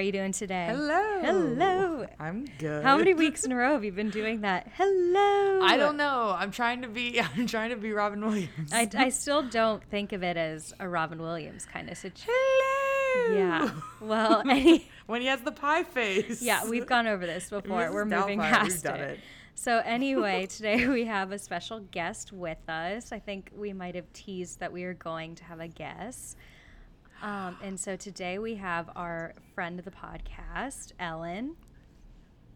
Are you doing today? Hello. Hello. I'm good. How many weeks in a row have you been doing that? Hello. I don't know. I'm trying to be. I'm trying to be Robin Williams. I, I still don't think of it as a Robin Williams kind of situation. Hello. Yeah. Well, any, when he has the pie face. yeah, we've gone over this before. Mrs. We're moving past it. it. So anyway, today we have a special guest with us. I think we might have teased that we are going to have a guest. Um, and so today we have our friend of the podcast, Ellen.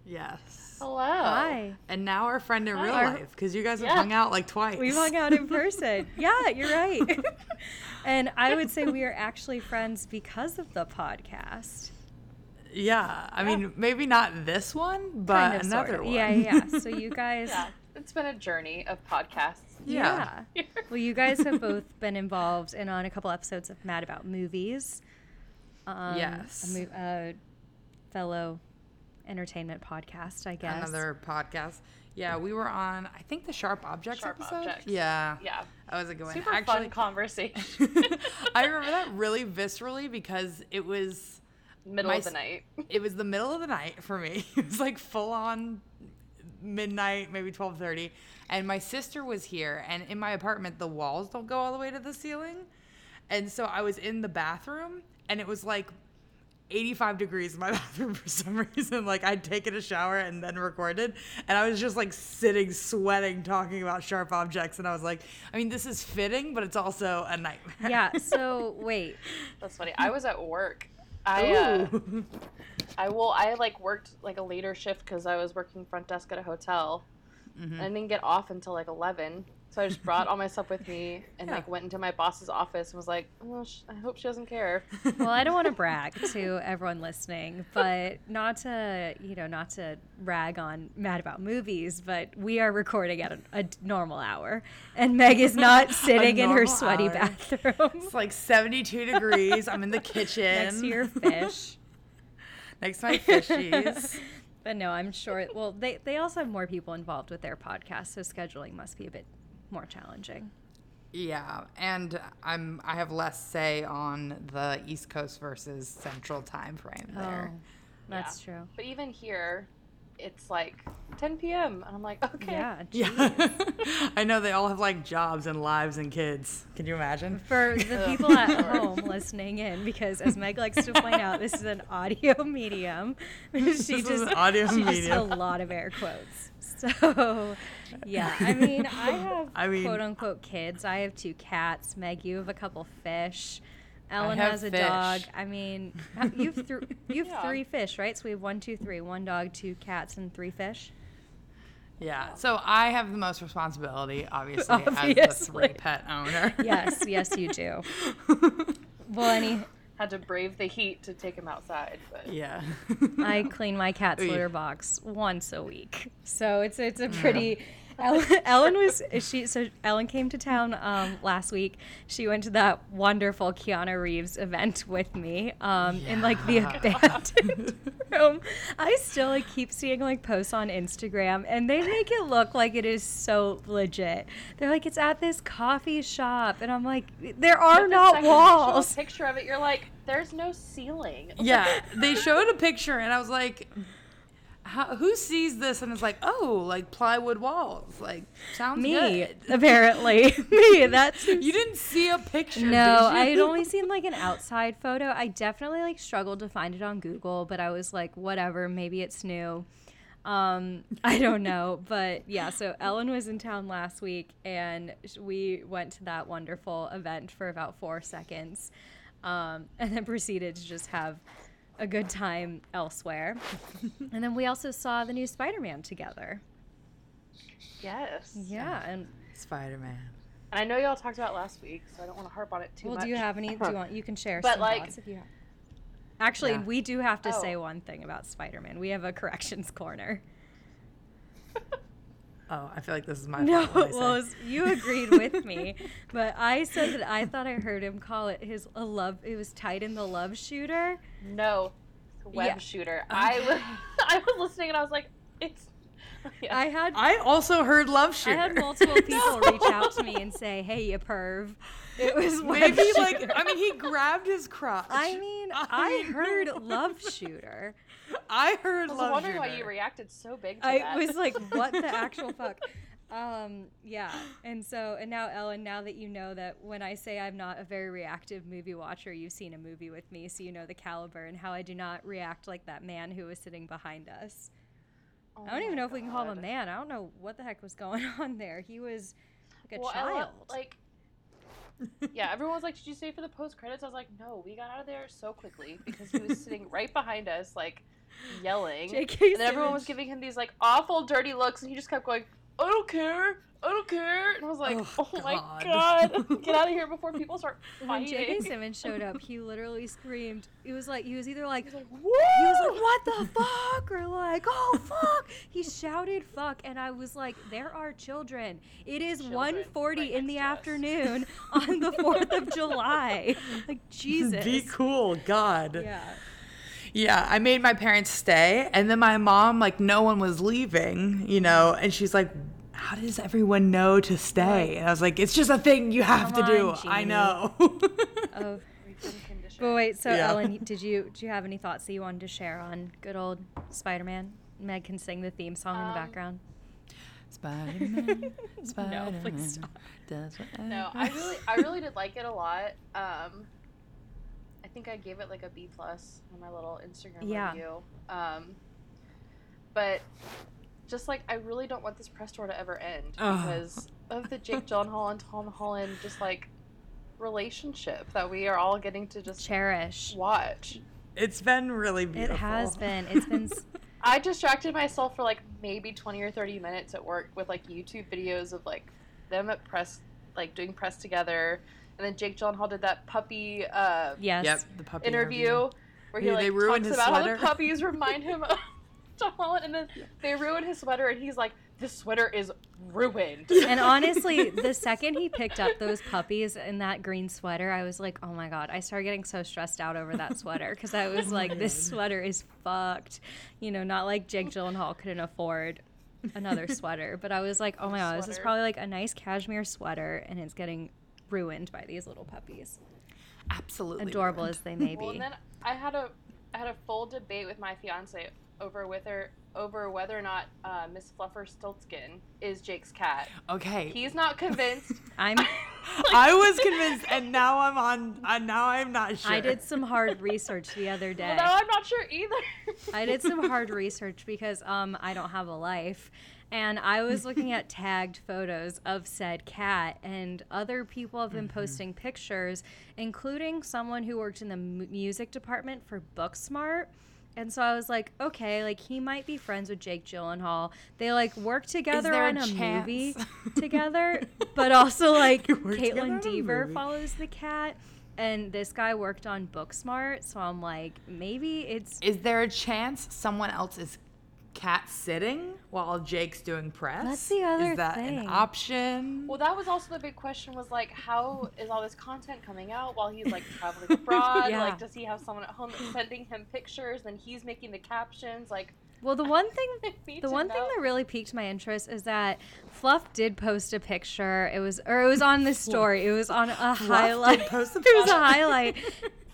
Yes. Hello. Hi. And now our friend in real life because you guys have Yeah. hung out like twice. We've hung out in person. yeah, you're right. and I would say we are actually friends because of the podcast. Yeah. I mean, maybe not this one, but Kind of, another sort of. one. Yeah, yeah. So you guys. Yeah, it's been a journey of podcasts. Yeah. Yeah. Well, you guys have both been involved in on a couple episodes of Mad About Movies. Um, Yes. A mo- uh, fellow entertainment podcast, I guess. Another podcast. Yeah, we were on. I think the Sharp Objects Sharp episode. Objects. Yeah. Yeah. That was a good one. Super Actually, fun conversation. I remember that really viscerally because it was Middle My of the night. it was the middle of the night for me. It was like full on midnight, maybe 12:30, and my sister was here and in my apartment the walls don't go all the way to the ceiling. And so I was in the bathroom and it was like 85 degrees in my bathroom for some reason. Like I'd taken a shower and then recorded, and I was just like sitting, sweating, talking about sharp objects. And I was like, I mean, this is fitting, but it's also a nightmare. Yeah. So wait. That's funny. I was at work. I uh, I will I like worked like a later shift because I was working front desk at a hotel. Mm-hmm. And I didn't get off until like eleven. So I just brought all my stuff with me and Yeah. like went into my boss's office and was like, oh, sh- I hope she doesn't care. Well, I don't want to brag to everyone listening, but not to you know not to rag on Mad About Movies, but we are recording at a, a normal hour, and Meg is not sitting in her sweaty hour. bathroom It's like 72 degrees. I'm in the kitchen. next to your fish. Next to my fishies. But no, I'm sure. Well, they they also have more people involved with their podcast, so scheduling must be a bit more challenging. yeah, and I'm I have less say on the East Coast versus Central time frame oh, there. Oh, that's Yeah. true. But even here, it's like 10 p.m. and I'm like, okay. Yeah. Yeah. I know they all have like jobs and lives and kids. Can you imagine? For the people at home listening in, because as Meg likes to point out, this is an audio medium. she This is just audio she just a lot of air quotes. So, yeah, I mean, I have I mean- quote unquote kids. I have two cats. Meg, you have a couple fish. Ellen has a fish. dog. I mean, you've th- you've Yeah. three fish, right? So we have one, two, three. One dog, two cats, and three fish. Yeah. So I have the most responsibility, obviously, as the three pet owner. Yes, yes, you do. Well, any Had to brave the heat to take him outside. But yeah. I clean my cat's litter box once a week, so it's it's a pretty. Ellen, Ellen was she so Ellen came to town um, last week. She went to that wonderful Keanu Reeves event with me um, in like the abandoned room. I still like keep seeing like posts on Instagram, and they make it look like it is so legit. They're like it's at this coffee shop, and I'm like there are But the not second you show a walls. picture of it, you're like, there's no ceiling. yeah. They showed a picture, and I was like, How, who sees this and is like, oh, like plywood walls? Like, sounds Me, good. apparently. Me, that's You didn't see a picture. No, I had only seen like an outside photo. I definitely like struggled to find it on Google, but I was like, whatever, maybe it's new. Um, I don't know, but yeah. So Ellen was in town last week, and we went to that wonderful event for about four seconds, um, and then proceeded to just have a good time elsewhere. and then we also saw the new Spider-Man together. Yes. Yeah, and Spider Man. And I know y'all talked about it last week, so I don't want to harp on it too well, much. Well, do you have any? Do you want? You can share But, some like- thoughts if you have. Actually, Yeah. we do have to oh. say Oh. one thing about Spider-Man. We have a corrections corner. Oh, I feel like this is my No, fault. when I say- well, it was- you agreed with me, but I said that I thought I heard him call it his a love. It was tight in the love shooter. No, web Yeah. shooter. I was I was listening and I was like, it's Yeah. I had I also heard Love shooter. I had multiple people reach out to me and say, "Hey, you perv." It was Maybe Love like I mean he grabbed his crotch. I mean, I heard Love Shooter. I heard I was Love wondering why you reacted so big to I that. was like, "What the actual fuck?" Um, yeah, and so and now Ellen, now that you know that when I say I'm not a very reactive movie watcher, you've seen a movie with me, so you know the caliber and how I do not react like that man who was sitting behind us. Oh I don't even my know if we can call him a man. I don't know what the heck was going on there. He was like a Well, child. love, like, yeah, everyone was like, "Did you stay for the post credits?" I was like, "No, we got out of there so quickly because he was sitting right behind us, like yelling." J.K. and then everyone was giving him these like awful, dirty looks, and he just kept going, "I don't care, I don't care," and I was like, Oh, "Oh, my God. get out of here before people start when J.K. fighting." Simmons showed up, he literally screamed. It was like he was either like He was like, he was like, "What the fuck?" or like, "Oh fuck!" he shouted "fuck," and I was like, "There are children. It is Children 1:40 right in the next to us." afternoon on the Fourth of July. Like Jesus." Be cool, God. Yeah. Yeah, I made my parents stay, and then my mom, like, no one was leaving, you know, and she's like, "How does everyone know to stay?" And I was like, "It's just a thing you have Come to do." on, I know. Oh. We've been conditioned. But wait, so Yeah. Ellen, did you do you have any thoughts that you wanted to share on good old Spider-Man? Meg can sing the theme song in the Um, background. Spider-Man, Spider-Man no, please stop. does. No, I really, I really did like it a lot. Um, I think I gave it like a B plus on my little Instagram Yeah. review. Um, but just like I really don't want this press tour to ever end Ugh. because of the Jake Gyllenhaal and Tom Holland just like relationship that we are all getting to just Cherish. watch. It's been really beautiful. It has been. It's been. s- I distracted myself for like maybe 20 or 30 minutes at work with like YouTube videos of like them at press, like doing press together. And then Jake Gyllenhaal did that puppy uh, Yes. Yep, the puppy interview where he Yeah, like they ruined talks his about how the puppies remind him of Tom Holland. And then they ruin his sweater and he's like, this sweater is ruined. And honestly, the second he picked up those puppies in that green sweater, I was like, oh my God. I started getting so stressed out over that sweater because I was like, this sweater is fucked. You know, not like Jake Gyllenhaal couldn't afford another sweater, but I was like, oh my God, this is probably like a nice cashmere sweater and it's getting ruined by these little puppies. Absolutely. Adorable ruined. as they may Well, be. and then I had a I had a full debate with my fiance over whether over whether or not uh, Miss Fluffer Stiltskin is Jake's cat. Okay. He's not convinced. I'm. I was convinced, and now I'm on. Uh, now I'm not sure. I did some hard research the other day. Well, no, I'm not sure either. I did some hard research because um, I don't have a life. And I was looking at tagged photos of said cat, and other people have been mm-hmm. posting pictures, including someone who worked in the mu- music department for Booksmart. And so I was like, okay, like he might be friends with Jake Gyllenhaal. They like work together there a on a movie together, but also like You work Kaitlyn Dever follows the cat. And this guy worked on Booksmart, so I'm like, maybe it's Is there a chance someone else is cat sitting while Jake's doing press? That's the other Is that thing. an option? well, that was also the big question. Was like, how is all this content coming out while he's like traveling abroad? Yeah. Like, does he have someone at home that's sending him pictures? Then he's making the captions. Like, Well, the one thing I the to one thing that really piqued my interest is that Fluff did post a picture. It was or it was on the story. It was on a did highlight. post a it was a highlight.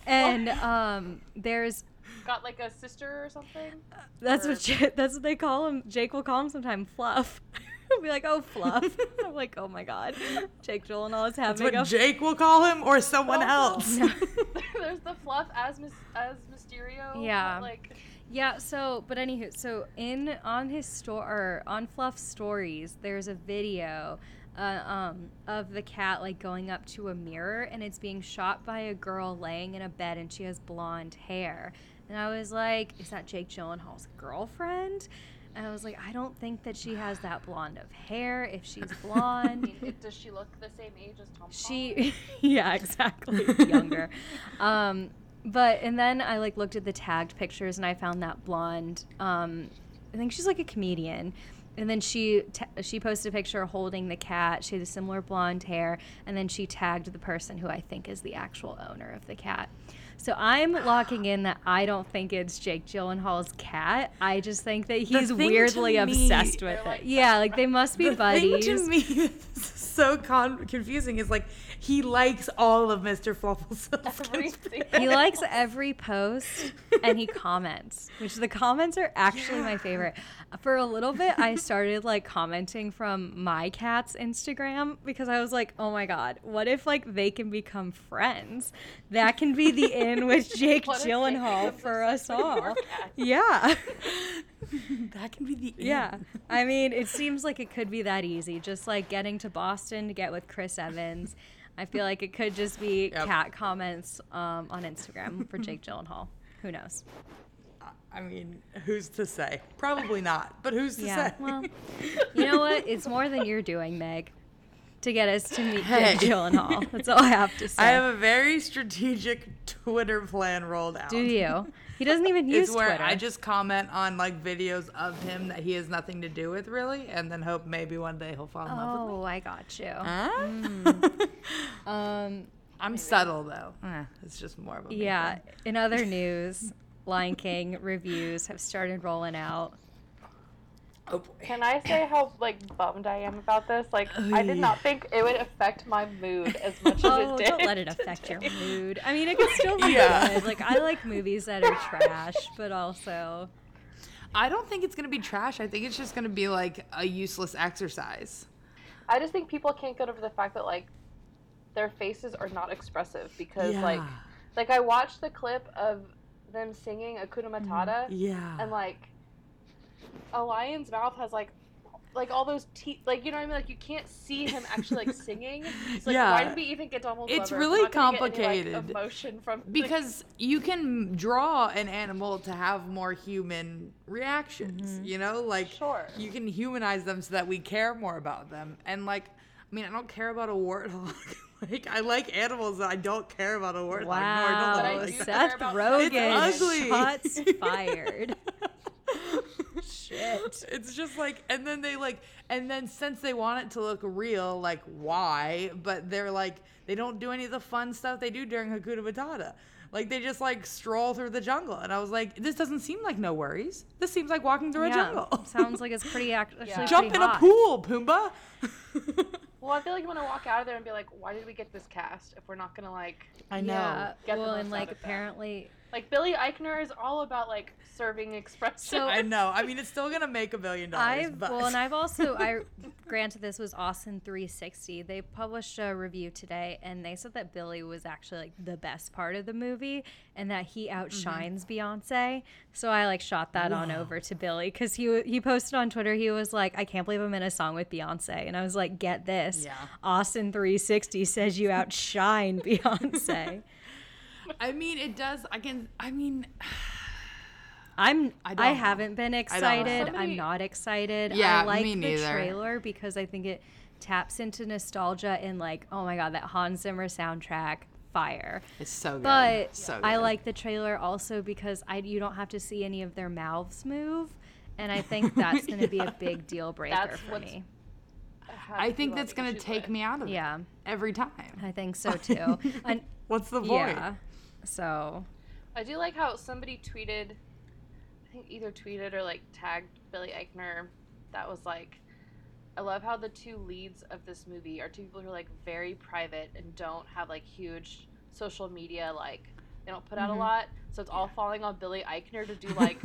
And um there's got like a sister or something. that's Or- what J- that's what they call him. Jake will call him sometime Fluff. He'll be like, "Oh, Fluff." I'm like, "Oh my god." Jake Gyllenhaal is That's having what a Jake will call him, or someone Oh, no. else. There's the fluff as Mis- as Mysterio. Yeah. Like, Yeah, so but anywho, so in on his store on Fluff's stories, there's a video uh, um, of the cat like going up to a mirror and it's being shot by a girl laying in a bed and she has blonde hair. And I was like, is that Jake Gyllenhaal's girlfriend? And I was like, I don't think that she has that blonde of hair if she's blonde. does she look the same age as Tom? She yeah exactly younger um but and then i like looked at the tagged pictures and i found that blonde um i think she's like a comedian and then she t- she posted a picture holding the cat. She had a similar blonde hair, and then she tagged the person who I think is the actual owner of the cat. So I'm locking in that I don't think it's Jake Gyllenhaal's cat. I just think that he's weirdly me- obsessed with They're it. yeah, like they must be the buddies. thing to me that's so con- confusing is like he likes all of Mr. Flufflesilskin's Everything. he likes every post and he comments, which the comments are actually my favorite. For a little bit, I started like commenting from my cat's Instagram because I was like, oh my God, what if like they can become friends? That can be the in with Jake What Gyllenhaal for us all. Yeah. that can be the Yeah. I mean, it seems like it could be that easy. Just like getting to Boston to get with Chris Evans. I feel like it could just be Yep. cat comments um, on Instagram for Jake Gyllenhaal. Who knows? I mean, who's to say? Probably not, but who's to Yeah. say? Well, you know what? It's more than you're doing, Meg, to get us to meet Hey. Jake Gyllenhaal. That's all I have to say. I have a very strategic Twitter plan rolled out. Do you? He doesn't even use It's where Twitter. I just comment on like videos of him that he has nothing to do with really, and then hope maybe one day he'll fall in love with me. Oh, I got you. Huh? Um, I'm subtle though. Eh, it's just more of a yeah. In other news, Lion King reviews have started rolling out. Oh boy. Can I say how like bummed I am about this? Like, oh, I did not think it would affect my mood as much as Oh, it did. don't let it affect your mood. I mean, it can still be Yeah. good. Like, I like movies that are trash, but also, I don't think it's gonna be trash. I think it's just gonna be like a useless exercise. I just think people can't get over the fact that like their faces are not expressive because like like I watched the clip of them singing Hakuna Matata yeah. and like a lion's mouth has like like all those teeth like you know what I mean like you can't see him actually like singing. It's like why did we even get Donald It's Glover really not any, complicated. like, emotion from like, because you can draw an animal to have more human reactions Mm-hmm. you know like Sure. you can humanize them so that we care more about them and like i mean i don't care about a warthog like i like animals that i don't care about a warthog wow, But I do Seth Rogen, shots fired. Shit. It's just like, and then they like, and then since they want it to look real, like why? But they're like, they don't do any of the fun stuff they do during Hakuna Matata. Like they just like stroll through the jungle, and I was like, this doesn't seem like no worries. This seems like walking through a jungle. sounds like it's pretty act- actually Yeah. Jump pretty in a pool, Pumbaa. Well, I feel like you want to walk out of there and be like, why did we get this cast if we're not gonna like I know. Yeah. Get Well, most and like apparently, like Billy Eichner is all about like serving expression. So- I know. I mean, it's still gonna make a billion dollars. I've but well, and I've also I granted this was Austin 360. They published a review today, and they said that Billy was actually like the best part of the movie, and that he mm-hmm. outshines Beyonce. So I like shot that on over to Billy because he he posted on Twitter. He was like, "I can't believe I'm in a song with Beyonce," and I was like, "Get this, Yeah. Austin 360 says you outshine Beyonce." I mean, it does. I can. I mean, I'm I I, don't know. haven't been know. excited. I'm not excited. Yeah, I like me the neither. trailer because I think it taps into nostalgia and like, oh my god, that Hans Zimmer soundtrack, fire. it's so good. But so I like the trailer also because I you don't have to see any of their mouths move, and I think that's going to be a big deal breaker That's for me. have I think that's gonna take with. me out of it Yeah, every time. I think so too. and What's the point? yeah, so I do like how somebody tweeted, I think either tweeted or like tagged Billy Eichner. That was like, I love how the two leads of this movie are two people who are like very private and don't have like huge social media like they don't put out a mm-hmm. lot. So it's all falling on Billy Eichner to do like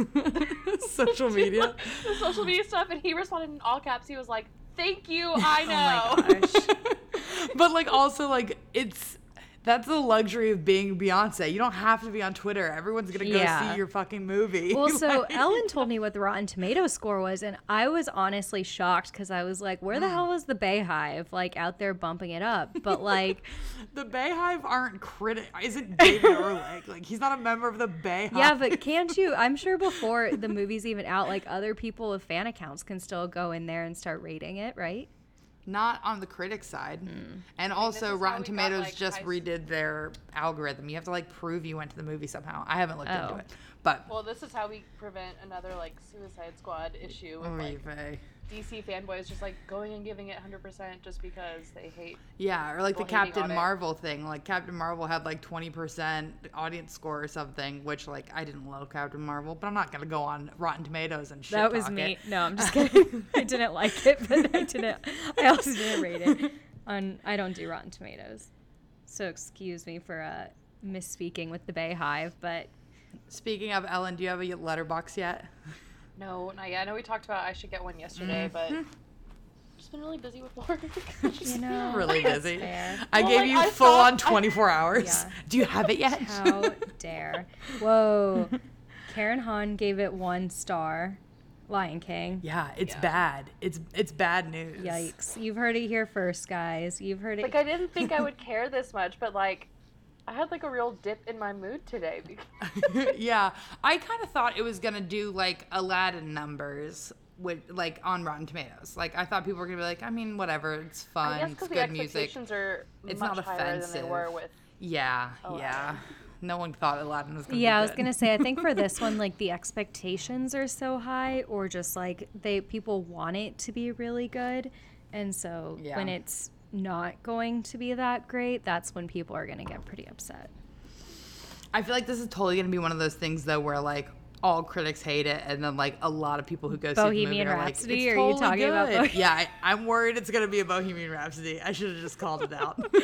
social media. the social media stuff. And he responded in all caps. He was like, "Thank you, oh I oh know." my gosh. but like also like it's that's the luxury of being Beyonce. You don't have to be on Twitter. Everyone's gonna go Yeah. see your fucking movie. Well, so Ellen told me what the Rotten Tomato score was, and I was honestly shocked because I was like, "Where the hell was the Beyhive like out there bumping it up?" But like, the Beyhive aren't critic. Isn't David Ehrlich like he's not a member of the Beyhive? yeah, but can't you? I'm sure before the movie's even out, like other people with fan accounts can still go in there and start rating it, right? Not on the critic side. Mm. And also, is how Rotten we got, Tomatoes like, just high- redid their algorithm. You have to like prove you went to the movie somehow. I haven't looked into Oh. it, but Well, this is how we prevent another like Suicide Squad issue. With, Oy like, vey. DC fanboys just like going and giving it 100% just because they hate. Yeah, or like the Captain on it. Marvel thing. Like Captain Marvel had like 20% audience score or something, which like I didn't love Captain Marvel, but I'm not gonna go on Rotten Tomatoes and shit. That was me. it. No, I'm just kidding. I didn't like it, but I didn't. I also didn't rate it. On I don't do Rotten Tomatoes, so excuse me for uh, misspeaking with the Beyhive. But Speaking of Ellen, do you have a letterbox yet? No, not yet. I know we talked about I should get one yesterday, mm-hmm. but I've just been really busy with work. you know, really busy. fair. I Well, gave like, you I full on stopped- I- 24 hours. Yeah. Do you have it yet? How dare? Whoa, Karen Han gave it one star. Lion King. yeah, it's Yeah. bad. It's it's bad news. Yikes! You've heard it here first, guys. You've heard it. like I didn't think I would care this much, but like I had like a real dip in my mood today. Because yeah, I kind of thought it was gonna do like Aladdin numbers with like on Rotten Tomatoes. Like I thought people were gonna be like, I mean, whatever, it's fun, I guess it's because the good music. expectations are It's much not higher than offensive. they were with. Yeah, Aladdin. yeah. No one thought Aladdin was gonna. yeah, be I was good. gonna say. I think for this one, like the expectations are so high, or just like they people want it to be really good, and so Yeah. when it's not going to be that great, that's when people are gonna get pretty upset. I feel like this is totally gonna be one of those things though, where like all critics hate it, and then like a lot of people who go see the Bohemian movie are Rhapsody? like, it's Are you totally talking about good. Yeah, I, I'm worried it's gonna be a Bohemian Rhapsody. I should have just called it out.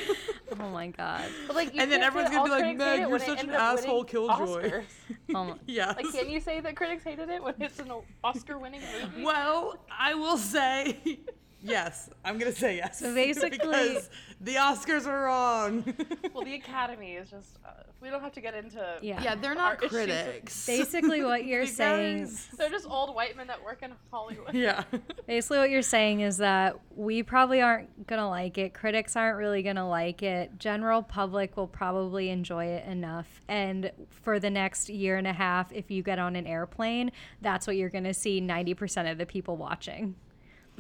Oh my god. But like, you And then everyone's gonna be like, "Meg, you're such an ended up winning asshole, Killjoy." Oscars. Um, oh my- yes. Like, can you say that critics hated it when it's an Oscar-winning movie? Well, I will say yes. I'm gonna say yes. So basically- because the Oscars are wrong. Well, the Academy is just. Uh, we don't have to get into. Yeah. yeah, they're Our not issues. critics. Basically, what you're saying. They're just old white men that work in Hollywood. Yeah. Basically, what you're saying is that we probably aren't going to like it. Critics aren't really going to like it. General public will probably enjoy it enough. And for the next year and a half, if you get on an airplane, that's what you're going to see 90% of the people watching.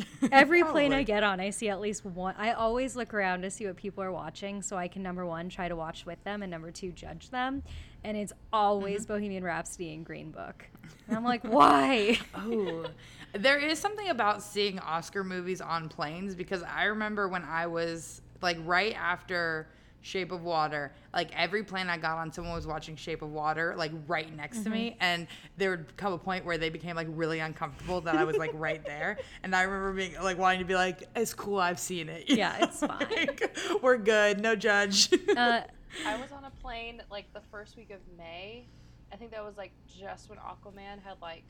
Every plane I get on, I see at least one. I always look around to see what people are watching so I can, number one, try to watch with them, and number two, judge them. And it's always mm-hmm. Bohemian Rhapsody and Green Book. And I'm like, why? Oh, there is something about seeing Oscar movies on planes because I remember when I was like right after Shape of Water, like every plane I got on, someone was watching Shape of Water like right next to me, and there would come a point where they became like really uncomfortable that I was like right there, and I remember being like wanting to be like, "It's cool, I've seen it." you Yeah, know? it's fine. Like, We're good, no judge. Uh, I was on a plane like the first week of May. I think that was like just when Aquaman had like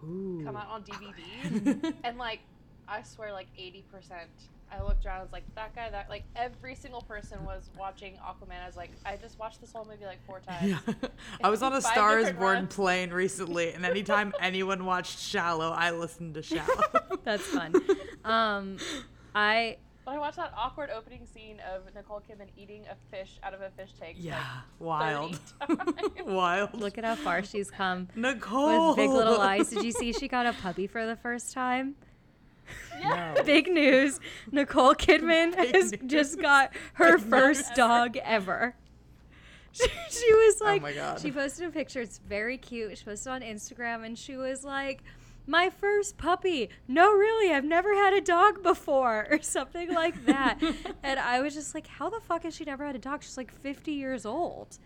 come out on DVD, and like I swear like eighty percent. I looked around, I was like, that guy, that like every single person was watching Aquaman. I was like, I just watched this whole movie like four times. Yeah. I was on a Five Stars different Born runs. plane recently, and anytime anyone watched Shallow, I listened to Shallow. That's fun. Um, I But I watched that awkward opening scene of Nicole Kidman eating a fish out of a fish tank. yeah, like, wild. times. wild. look at how far she's come Nicole. with Big Little Lies. Did you see she got a puppy for the first time? Yeah. Big news. Nicole Kidman Big has news. just got her Big first dog ever. She, she was like, Oh my God. she posted a picture. It's very cute. She posted on Instagram, and she was like, "My first puppy. No, really, I've never had a dog before, or something like that." and I was just like, "How the fuck has she never had a dog? She's like 50 years old.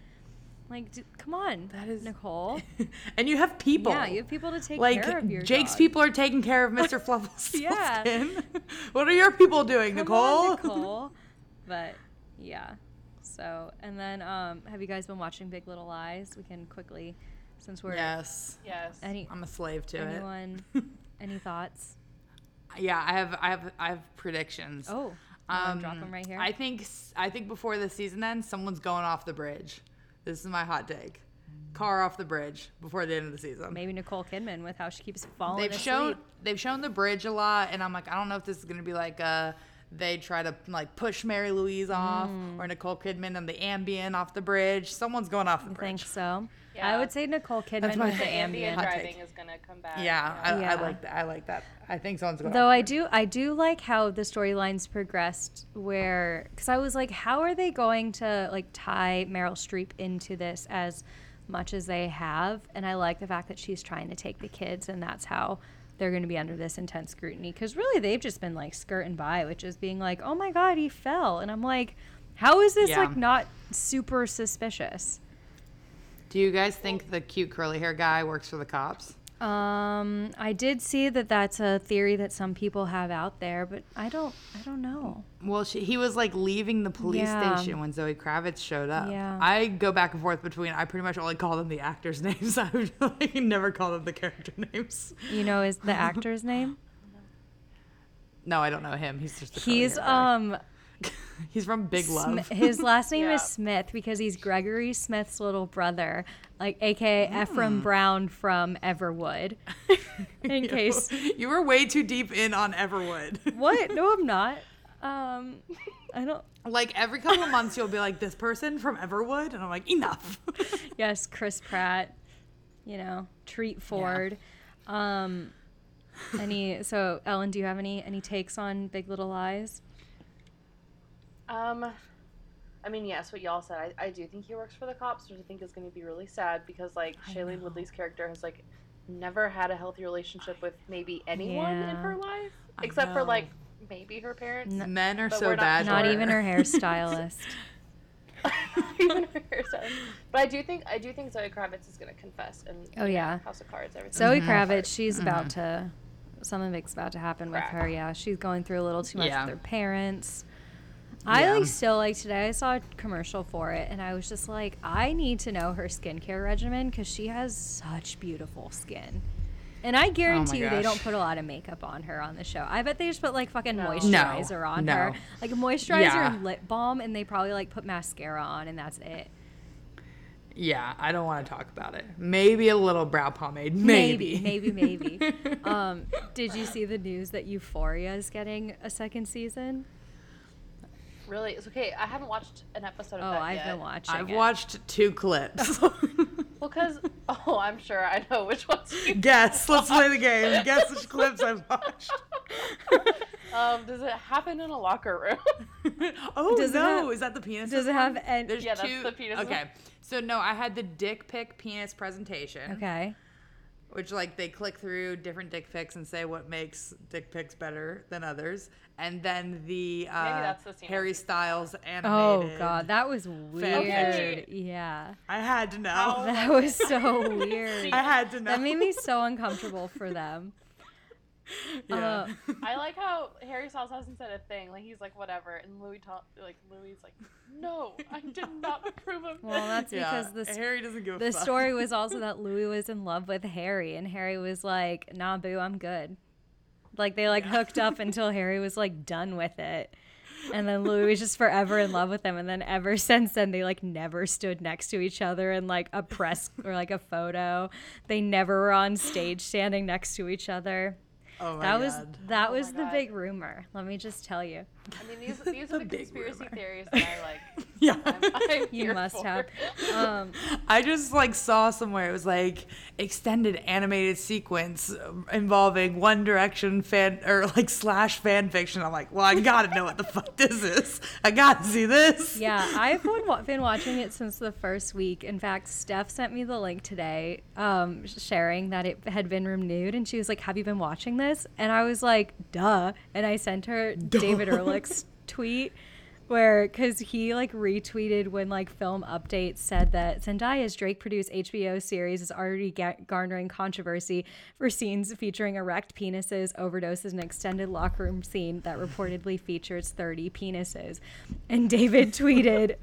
Like, d- come on, That is- Nicole. and you have people. Yeah, you have people to take like care of your Jake's dog. people are taking care of Mr. Fluffles. Yeah. what are your people doing, Come Nicole? on, Nicole. But yeah. So and then um have you guys been watching Big Little Lies? We can quickly since we're yes. Yes. any I'm a slave to anyone it. any thoughts? yeah, I have I have I have predictions. Oh. you wanna drop them right here. Um, I think s- I think before the season ends, someone's going off the bridge. This is my hot take. Car off the bridge before the end of the season. Maybe Nicole Kidman with how she keeps falling they've asleep. shown they've shown the bridge a lot, and I'm like, I don't know if this is gonna be like uh they try to like push Mary Louise off Mm. or Nicole Kidman and the Ambien off the bridge. Someone's going off the I bridge. I think so. I would say Nicole Kidman my with the the Ambien Ambien. Hot driving take. is gonna come back. Yeah, I, Yeah. I like that. I like that. I think someone's going. Though off I do, I do like how the storylines progressed. Where, because I was like, how are they going to like tie Meryl Streep into this as much as they have? And I like the fact that she's trying to take the kids, and that's how they're going to be under this intense scrutiny because really they've just been like skirting by, which is being like, oh my god, he fell, and I'm like, how is this Yeah. like not super suspicious? Do you guys think the cute curly hair guy works for the cops? Um, I did see that that's a theory that some people have out there, but I don't, I don't know. Well, she, he was like leaving the police Yeah. station when Zoe Kravitz showed up. Yeah. I go back and forth between. I pretty much only call them the actors' names. I like, never call them the character names. You know, is the actor's name? No, I don't know him. He's just. He's um. guy. He's from Big Love. His last name Yeah. is Smith because he's Gregory Smith's little brother, like AKA Mm. Ephram Brown from Everwood. In case you were way too deep in on Everwood. what? No, I'm not. Um, I don't. like every couple of months, you'll be like, "This person from Everwood," and I'm like, "Enough." Yes, Chris Pratt. You know, Treat Ford. Um, any? So, Ellen, do you have any any takes on Big Little Lies? Um, I mean, yes, what y'all said. I, I do think he works for the cops, which I think is going to be really sad because, like, I Shailene know. Woodley's character has, like, never had a healthy relationship with maybe anyone in her life, I except for, like, maybe her parents. N- Men are But so not bad. Not to even her hairstylist. even her hairstyle. But I do think I do think Zoe Kravitz is going to confess and Oh, yeah. House of Cards everything. Zoe Mhm. Kravitz, she's about to. Something big's about to happen with her. Yeah, she's going through a little too much Yeah. with her parents. I Yeah. like still like today. I saw a commercial for it, and I was just like, I need to know her skincare regimen because she has such beautiful skin. And I guarantee you, they don't put a lot of makeup on her on the show. I bet they just put like fucking No. No, moisturizer on her, like a moisturizer Yeah. and lip balm, and they probably like put mascara on, and that's it. Yeah, I don't want to talk about it. Maybe a little brow pomade. Maybe, Maybe, maybe, maybe. um, did you see the news that Euphoria is getting a second season? Really, it's okay. I haven't watched an episode of Oh, that I've yet. been watching. I've it. watched two clips. Well, because oh, I'm sure I know which ones. You Guess. Let's play the game. Guess which clips I've watched. um, does it happen in a locker room? oh Does no! have- is that the penis? Does it have an? There's Yeah, that's two. the penis Okay, one. so no, I had the dick pic penis presentation. Okay. Which like they click through different dick pics and say what makes dick pics better than others, and then the uh, the Harry was Styles Oh god, that was weird. fiction. Yeah. I had to know. That was so weird. I had to know. That made me so uncomfortable for them. Yeah. Uh, I like how Harry Styles hasn't said a thing. Like he's like whatever, and Louis ta- like Louis like, no, I did not approve of well, that's yeah. because the s- Harry doesn't give a the fuck. story was also that Louis was in love with Harry, and Harry was like, "Nah, boo, I'm good." Like they like hooked up until Harry was like done with it. And then Louis was just forever in love with him. And then ever since then, they like never stood next to each other in like a press or like a photo. They never were on stage standing next to each other. Oh my that was God. that Oh my was the God. big rumor. Let me just tell you. I mean, these these are The the conspiracy rumor. theories that I like. Yeah. I'm, I'm You must for. have. Um, I just like saw somewhere it was like extended animated sequence involving One Direction fan or like slash fan fiction. I'm like, well, I gotta know what the fuck this is. I gotta see this. yeah, I've been, been watching it since the first week. In fact, Steph sent me the link today, um, sharing that it had been renewed, and she was like, "Have you been watching this?" And I was like, "Duh!" And I sent her David Tweet where because he like retweeted when like film updates said that zendaya's drake produced hbo series is already ga- garnering controversy for scenes featuring erect penises overdoses and extended locker room scene that reportedly features 30 penises. And david tweeted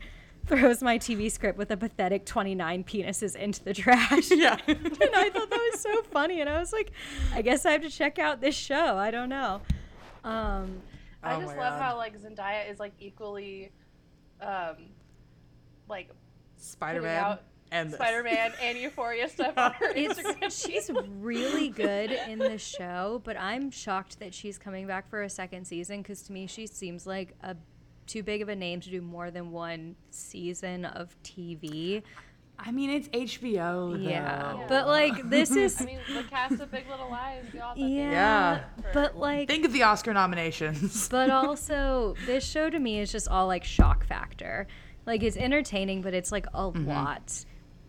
throws my tv script with a pathetic 29 penises into the trash. Yeah. and i thought that was so funny. And i was like i guess i have to check out this show. I don't know. Um I Oh just love God. how like Zendaya is like equally, um, like Spider Man and. Spider Man and Euphoria stuff on her Instagram. she's really good in the show, but I'm shocked that she's coming back for a second season because to me she seems like a too big of a name to do more than one season of TV. I mean, it's HBO. Though. Yeah, Yeah. but like this is I mean, the cast of Big Little Lies. We all thought they yeah, Yeah. but like Think of the Oscar nominations. but also this show to me is just all like shock factor. Like it's entertaining, but it's like a mm-hmm. lot.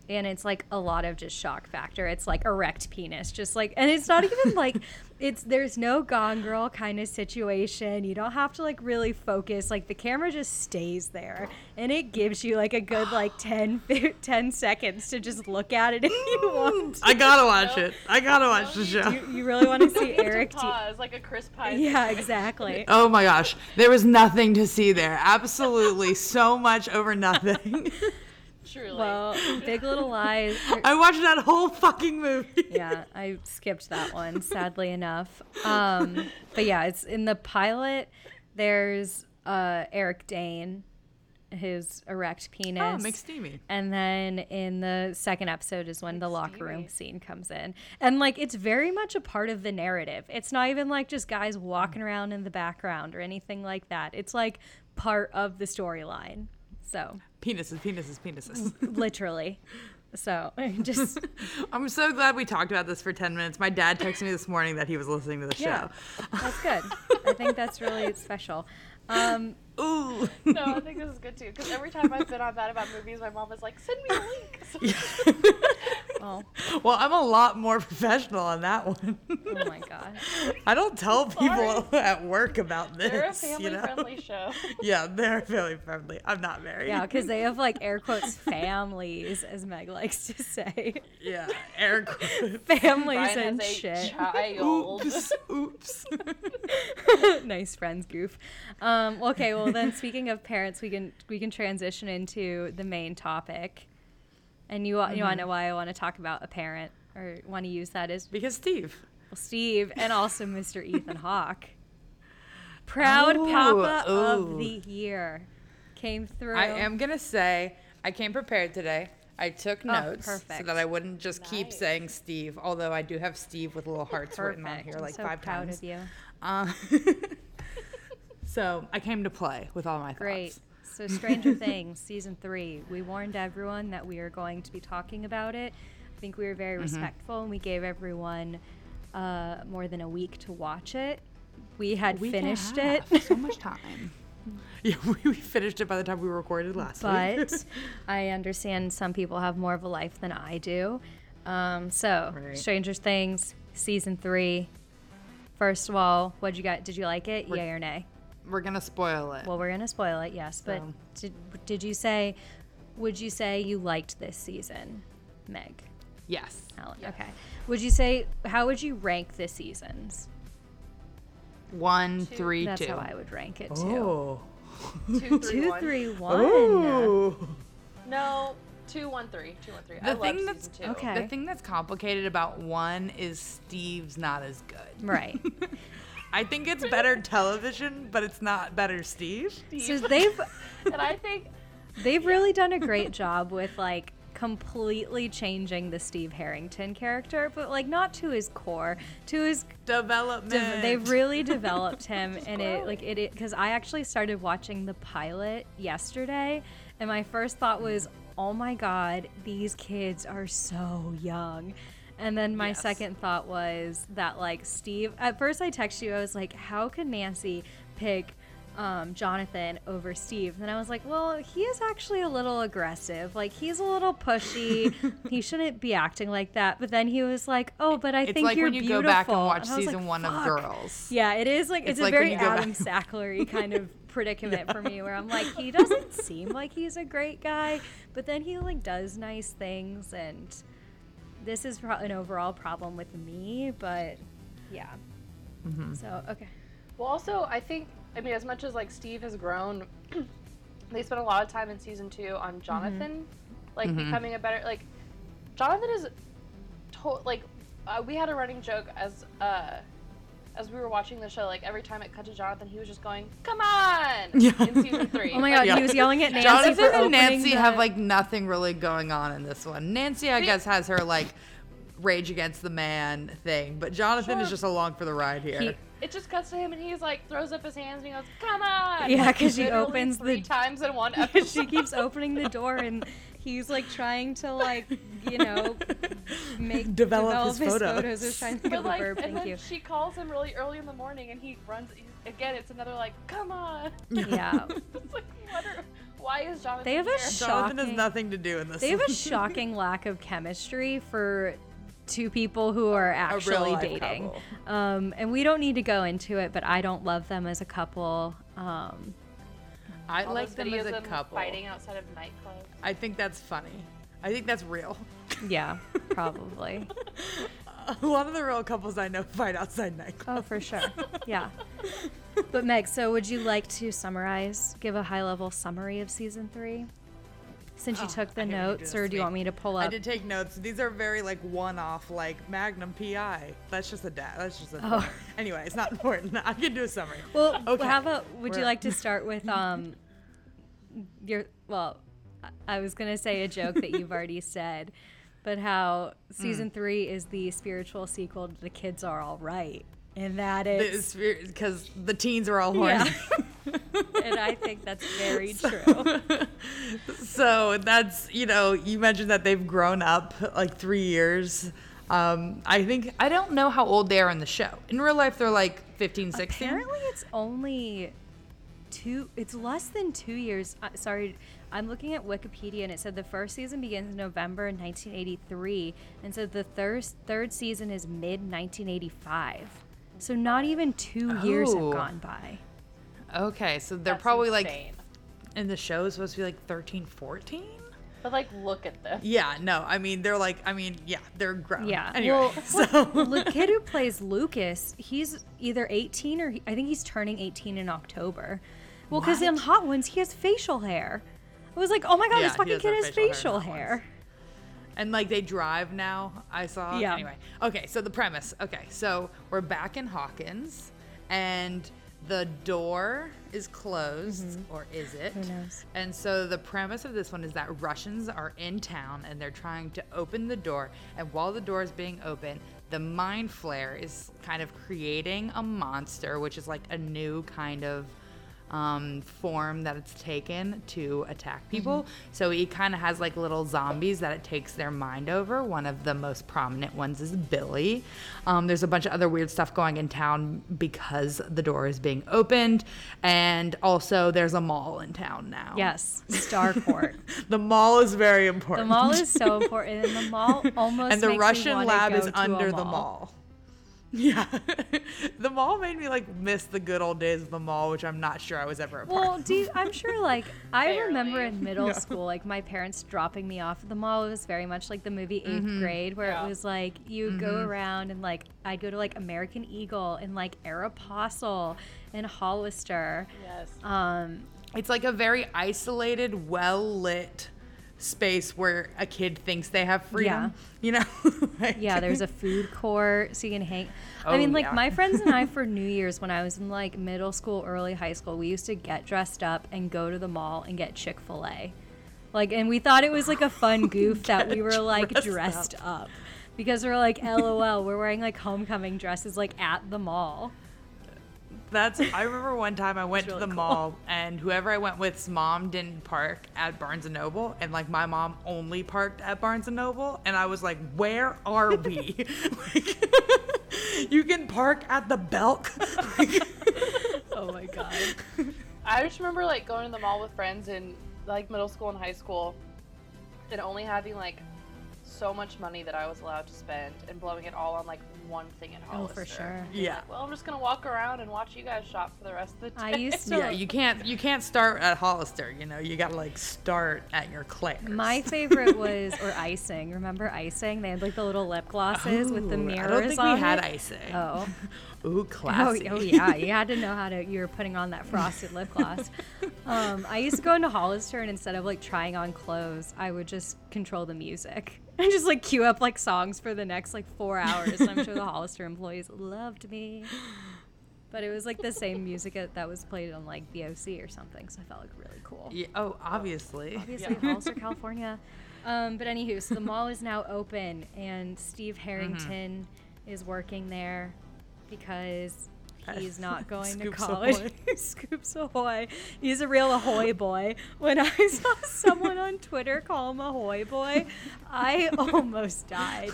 And it's like a lot of just shock factor. It's like erect penis, just like, and it's not even like it's there's no Gone Girl kind of situation. You don't have to like really focus. Like the camera just stays there, and it gives you like a good like 10, 10 seconds to just look at it if you want. I gotta watch No. it. I gotta watch No the show. You, you really want to see To Eric? D- pause like a Chris Pine. yeah, situation. exactly. Oh my gosh, there was nothing to see there. Absolutely, so much over nothing. Truly. Well, Big Little Lies. I watched that whole fucking movie. yeah, I skipped that one, sadly enough. Um, but yeah, it's in the pilot. There's uh, Eric Dane, his erect penis. Oh, McSteamy. and then in the second episode is when the locker room scene comes in. And like it's very much a part of the narrative. It's not even like just guys walking around in the background or anything like that. It's like part of the storyline. So, Penises, penises, penises. literally. So, just I'm so glad we talked about this for 10 minutes. My dad texted me this morning that he was listening to the show. yeah. show. That's good. I think that's really special. Um, Ooh. no, I think this is good too. Because every time I've been on Mad About Movies, my mom is like, "Send me a link." So- oh, well, I'm a lot more professional on that one. oh my god. I don't tell people Sorry. at work about this. They're a you know? family-friendly show. Yeah, they're family friendly. I'm not married. Yeah, because they have like air quotes families, as Meg likes to say. Yeah, air quotes. Families Brian and has a shit. child. Oops. Oops. nice friends goof. Um, okay, well then speaking of parents, we can we can transition into the main topic. And you wa- you want to know why I want to talk about a parent or want to use that as because Steve. well, Steve and also Mr. Ethan Hawke. Proud Oh, Papa of the Year came through. I am gonna say I came prepared today. I took Oh, notes so that I wouldn't just keep saying Steve, although I do have Steve with little hearts written on Perfect. here I'm like so five proud times. of you. Uh, so I came to play with all my thoughts. Great. So, Stranger Things season three. We warned everyone that we are going to be talking about it. I think we were very respectful and we gave everyone uh, more than a week to watch it. We had Week finished it, So much time. Yeah, we, we finished it by the time we recorded last week. but I understand some people have more of a life than I do. Um, so, Right. Stranger Things season three. First of all, what you got? Did you like it? We're- Yay or nay? We're gonna spoil it. Well, we're gonna spoil it, yes. But did did you say? Would you say you liked this season, Meg? yes. Helen? Yes. Okay. Would you say how would you rank the seasons? One, Two. three, That's two. how I would rank it too. Oh. Two, three, Two, one. three, one. Ooh. No, two, one, three. Two, one, three. I The love thing that's two. Okay. The thing that's complicated about one is Steve's not as good. Right. I think it's better television, but it's not better Steve. So they've and I think they've really done a great job with like completely changing the Steve Harrington character, but like not to his core, to his Development. de- they've really developed him and it growing. like it because i actually started watching the pilot yesterday and my first thought was oh my god these kids are so young and then my Yes. second thought was that like steve at first i texted you i was like how could nancy pick um, Jonathan over Steve. Then I was like, well, he is actually a little aggressive. Like he's a little pushy. he shouldn't be acting like that. But then he was like, oh, but I It's think like you're beautiful. It's like when you go back and watch was season like, one of Girls. Yeah, it is like it's, It's a like very Adam back- Sacklery kind of predicament for me, where I'm like, he doesn't seem like he's a great guy, but then he like does nice things, and this is pro- an overall problem with me, but yeah. Mm-hmm. So okay, Well, also, I think, I mean, as much as like Steve has grown, they spent a lot of time in season two on Jonathan, like Mhm. becoming a better, like, Jonathan is, to- like, uh, we had a running joke as, uh, as we were watching the show, like every time it cut to Jonathan, he was just going, "Come on!" Yeah. in season three. oh my Like, god, Yeah. he was yelling at Nancy Jonathan for and Nancy the- have like nothing really going on in this one. Nancy, I See- guess, has her like rage against the man thing, but Jonathan is just along for the ride here. He- It just cuts to him and he's like throws up his hands and he goes, "Come on!" Yeah, because she opens three the- times in one episode. she keeps opening the door and he's like trying to like you know make Develop his photos. photos. I was trying to think But of the like, verb. and Thank then you. she calls him really early in the morning, and he runs. Again, it's another like, "Come on!" Yeah. it's like, what are, why is Jonathan They have a here? sh- Jonathan has nothing to do in this. They have a shocking lack of chemistry for two people who are actually real-life dating. Um, and we don't need to go into it, but I don't love them as a couple. Um, I All like them as a couple. fighting outside of nightclubs. I think that's funny. I think that's real. yeah, probably. A lot of the real couples I know fight outside nightclubs. Oh, for sure. Yeah. But Meg, so would you like to summarize, give a high level summary of season three? Since you Oh, took the when do notes, or do you want me to pull up? I did take notes. These are very like one-off, like Magnum PI. That's just a da- That's just a. Oh. Anyway, it's not important. I can do a summary. Well, Okay, how about would you we're- like to start with um your well, I- was gonna say a joke that you've already said, but how Mm. season three is the spiritual sequel to The Kids Are All Right, and that is, because the teens are all horny. yeah, and I think that's very true. so that's you know you mentioned that they've grown up like three years um, i think i don't know how old they are in the show in real life they're like 15 16 Apparently, it's only two. It's less than two years. Uh, sorry, I'm looking at Wikipedia, and it said the first season begins in November 1983, and said the third third season is mid 1985. So not even two years have Oh. gone by. Okay so they're That's probably like in the show is supposed to be like 13 14 But like, look at this. yeah no i mean they're like i mean yeah they're grown Yeah. anyway Well, so the kid who plays Lucas, he's either 18 or he, I think he's turning 18 in October. Well, because in Hot Ones, he has facial hair. I was like, oh my god, Yeah, this fucking does kid has facial facial hair hair. And like they drive now i saw Yeah. anyway okay so the premise okay so we're back in hawkins and the door is closed or is it Mm-hmm. Who knows? and so the premise of this one is that russians are in town and they're trying to open the door and while the door is being opened the Mind Flayer is kind of creating a monster which is like a new kind of um, form that it's taken to attack people. So he kind of has like little zombies that it takes their mind over. One of the most prominent ones is Billy. Um, there's a bunch of other weird stuff going in town because the door is being opened, and also there's a mall in town now. Yes, Starcourt. the mall is very important. the mall is so important, and the mall almost and the Russian lab is under the mall. Yeah, the mall made me like miss the good old days of the mall, which I'm not sure I was ever a part Well, of. do you, I'm sure like I remember in middle Yeah. school, like my parents dropping me off at the mall. It was very much like the movie 8th Mm-hmm. grade, where Yeah. it was like you would go around and like I'd go to like American Eagle and like Aeropostale and Hollister. Yes. Um, It's like a very isolated, well lit space where a kid thinks they have freedom. You know? Like- yeah, there's a food court, so you can hang. I Oh, mean, like yeah. my friends and I for New Year's when I was in like middle school, early high school, we used to get dressed up and go to the mall and get Chick Fil A. Like, and we thought it was like a fun goof that we were like dressed dressed up. Because we're like, LOL, we're wearing like homecoming dresses like at the mall. That's. I remember one time I went to really the cool. mall and whoever I went with's mom didn't park at Barnes and Noble, and like my mom only parked at Barnes and Noble, and I was like, "Where are we? like, you can park at the Belk." Oh my god. I just remember like going to the mall with friends in like middle school and high school, and only having like so much money that I was allowed to spend and blowing it all on like one thing at oh, Hollister. Oh, for sure. Yeah. like, well, I'm just gonna walk around and watch you guys shop for the rest of the day. I used to- yeah, you can't. You can't start at Hollister. You know, you gotta like start at your Claire's. My favorite was or icing. Remember icing? They had like the little lip glosses with the Ooh, mirrors I don't think on we had it. icing. Oh. Ooh, Oh, classy. oh yeah, you had to know how to. You were putting on that frosted lip gloss. Um, I used to go into Hollister and instead of like trying on clothes, I would just control the music and just like queue up like songs for the next like four hours. And I'm sure the Hollister employees loved me. But it was like the same music that- was played on like BOC or something, so I felt like really cool. Yeah, oh, obviously. Obviously, Hollister, California. Um, but anywho, so the mall is now open, and Steve Harrington is working there because he's not going to college. Ahoy. Scoops Ahoy. He's a real Ahoy boy. When I saw someone on Twitter call him Ahoy boy, I almost died.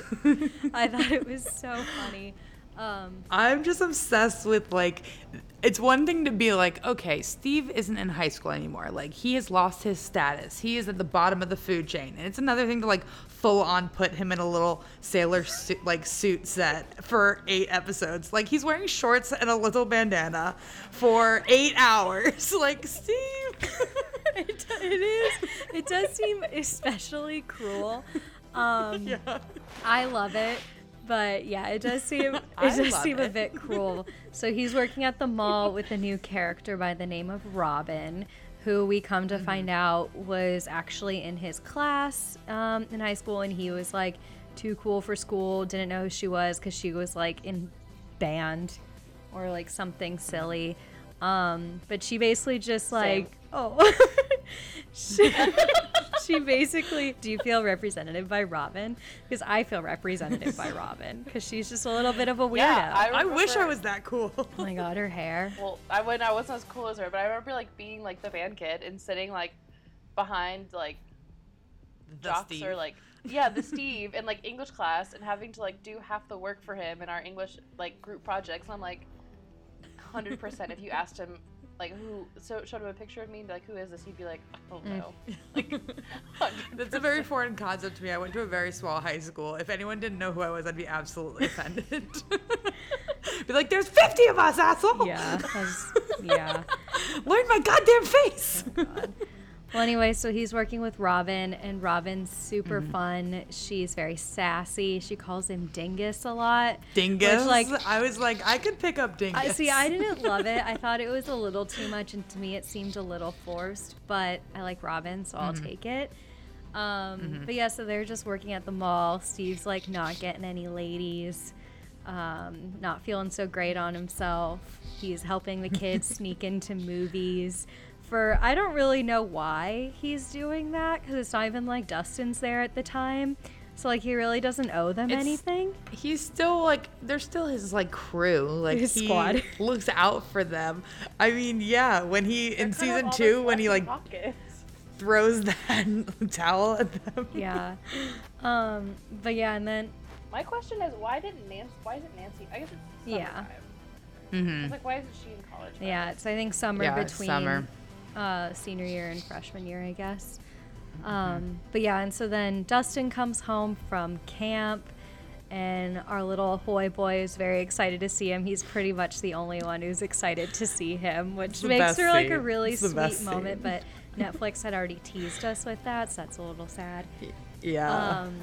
I thought it was so funny. Um, I'm just obsessed with like it's one thing to be like, okay, Steve isn't in high school anymore. Like he has lost his status. He is at the bottom of the food chain. And it's another thing to like full on put him in a little sailor suit, like suit set for 8 episodes. Like he's wearing shorts and a little bandana for 8 hours. like Steve it, it is. It does seem especially cruel. Um, yeah. I love it, but yeah, it does seem it does seem a bit cruel. So he's working at the mall with a new character by the name of Robin, who we come to find out was actually in his class um, in high school, and he was like too cool for school. Didn't know who she was because she was like in band or like something silly. Um, but she basically just like oh. she, she basically do you feel represented by robin because i feel represented by robin because she's just a little bit of a weirdo Yeah, I I wish I was that cool. oh my god her hair Well, I when I wasn't as cool as her, but I remember like being like the band kid and sitting like behind like The jocks Steve. or like yeah the Steve in like English class and having to like do half the work for him in our English like group projects. And I'm like, hundred percent. If you asked him like who so showed him a picture of me and be like who is this, he'd be like, oh mm. no, like 100%. That's a very foreign concept to me. I went to a very small high school. If anyone didn't know who I was, I'd be absolutely offended. be like, "There's 50 of us, asshole! yeah yeah Learn my goddamn face!" Well anyway so he's working with robin and robin's super fun she's very sassy she calls him dingus a lot Dingus. Which, like I was like, I could pick up Dingus. I see. I didn't love it. I thought it was a little too much, and to me, it seemed a little forced. But I like Robin, so I'll take it. Um, But yeah, so they're just working at the mall. Steve's like not getting any ladies, um, not feeling so great on himself. He's helping the kids sneak into movies. For I don't really know why he's doing that because it's not even like Dustin's there at the time. So like he really doesn't owe them It's- anything. He's still like they're still his like crew. Like His he squad. looks out for them. I mean, yeah, when he in Could have season two when he like pockets. throws that towel at them. Yeah. Um, but yeah, and then My question is, why didn't Nancy? Why isn't Nancy? I guess it's Yeah. summertime. Mm-hmm. It's like, why isn't she in college? by Yeah, it's I think summer Yeah, between summer. Uh, senior year and freshman year, I guess. Um, but yeah, and so then Dustin comes home from camp, and our little hoy boy is very excited to see him. He's pretty much the only one who's excited to see him, which makes for her like a really It's sweet moment. scene. But Netflix had already teased us with that, so that's a little sad. Yeah. Um,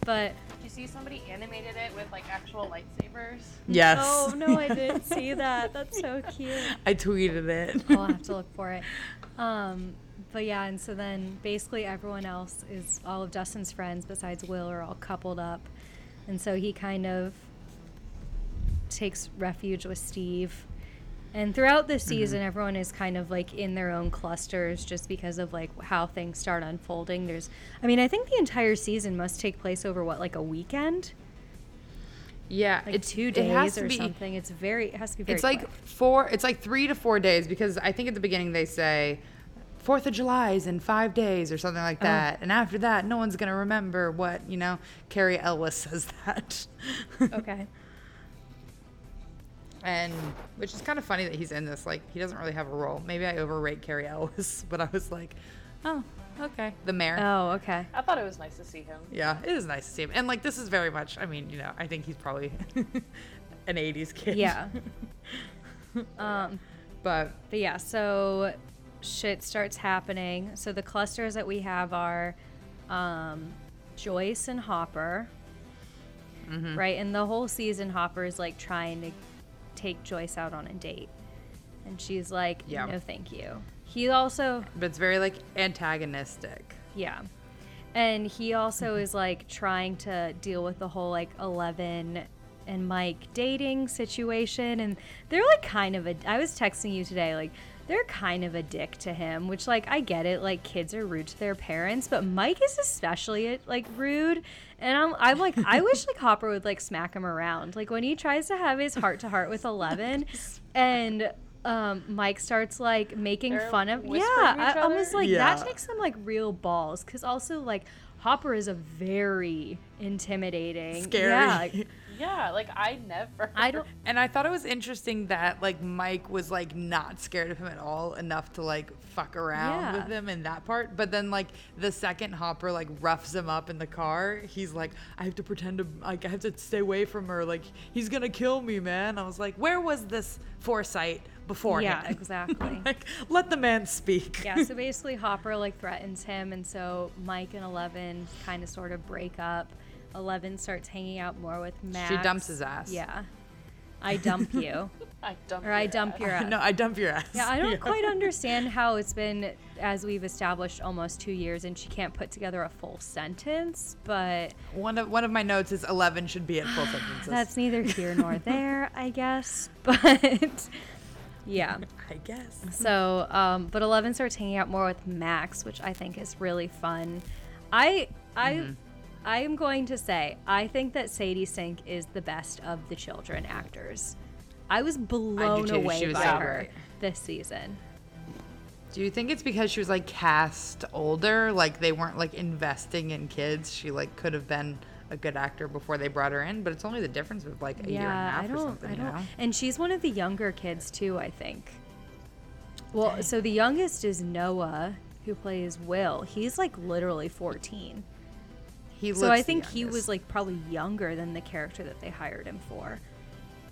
but you see somebody animated it with like actual lightsabers? yes. oh no, I didn't see that. That's so cute. I tweeted it. I'll have to look for it. Um, but yeah, and so then basically everyone else is all of Dustin's friends besides Will are all coupled up, and so he kind of takes refuge with Steve. And throughout the mm-hmm. season, everyone is kind of like in their own clusters just because of like how things start unfolding. There's, I mean, I think the entire season must take place over what, like a weekend, yeah, like it's two it has days to or be- something. It's very, it has to be very. It's like four. It's like three to four days because I think at the beginning they say Fourth of July is in five days or something like Oh. that, and after that, no one's gonna remember what you know. Cary Elwes says that. okay. and which is kind of funny that he's in this. Like he doesn't really have a role. Maybe I overrate Cary Elwes, but I was like, oh, okay, the mayor. Oh, okay. I thought it was nice to see him. Yeah, it is nice to see him. And like this is very much. I mean, you know, I think he's probably an '80s kid. Yeah. um, but but yeah, so shit starts happening. So the clusters that we have are um, Joyce and Hopper, right? And the whole season, Hopper is like trying to take Joyce out on a date, and she's like, Yeah. "No, thank you." He also, but it's very like antagonistic. yeah, and he also mm-hmm. is like trying to deal with the whole like Eleven and Mike dating situation, and they're like kind of a. I was texting you today, like they're kind of a dick to him, which like I get it, like kids are rude to their parents, but Mike is especially like rude, and I'm I'm like I wish like Hopper would like smack him around, like when he tries to have his heart to heart with Eleven, and. Um, Mike starts like making They're fun of whispering yeah. to I, I was other? like Yeah. that takes some like real balls because also like Hopper is a very intimidating, Scary. yeah, like, Yeah, like I never. I don't. And I thought it was interesting that like Mike was like not scared of him at all enough to like fuck around Yeah. with him in that part. But then like the second Hopper like roughs him up in the car, he's like, I have to pretend to like I have to stay away from her. Like he's gonna kill me, man. I was like, where was this foresight before? Yeah, exactly. like let the man speak. yeah, so basically Hopper like threatens him and so Mike and Eleven kind of sort of break up. Eleven starts hanging out more with Max. She dumps his ass. Yeah. I dump you. I dump. or I dump ass. your ass. no, I dump your ass. Yeah, I don't quite understand how it's been, as we've established, almost two years, and she can't put together a full sentence. But One of one of my notes is eleven should be at full sentences. that's neither here nor there, I guess. But yeah. I guess. So, um, but Eleven starts hanging out more with Max, which I think is really fun. I I Mm-hmm. I am going to say I think that Sadie Sink is the best of the children actors. I was blown too. away was by so her great. this season. Do you think it's because she was like cast older, like they weren't like investing in kids? She like could have been a good actor before they brought her in, but it's only the difference of like a year and a half I or don't, something, I don't. know? And she's one of the younger kids too, I think. Well, so the youngest is Noah, who plays Will. He's like literally 14. He So I think he was like probably younger than the character that they hired him for.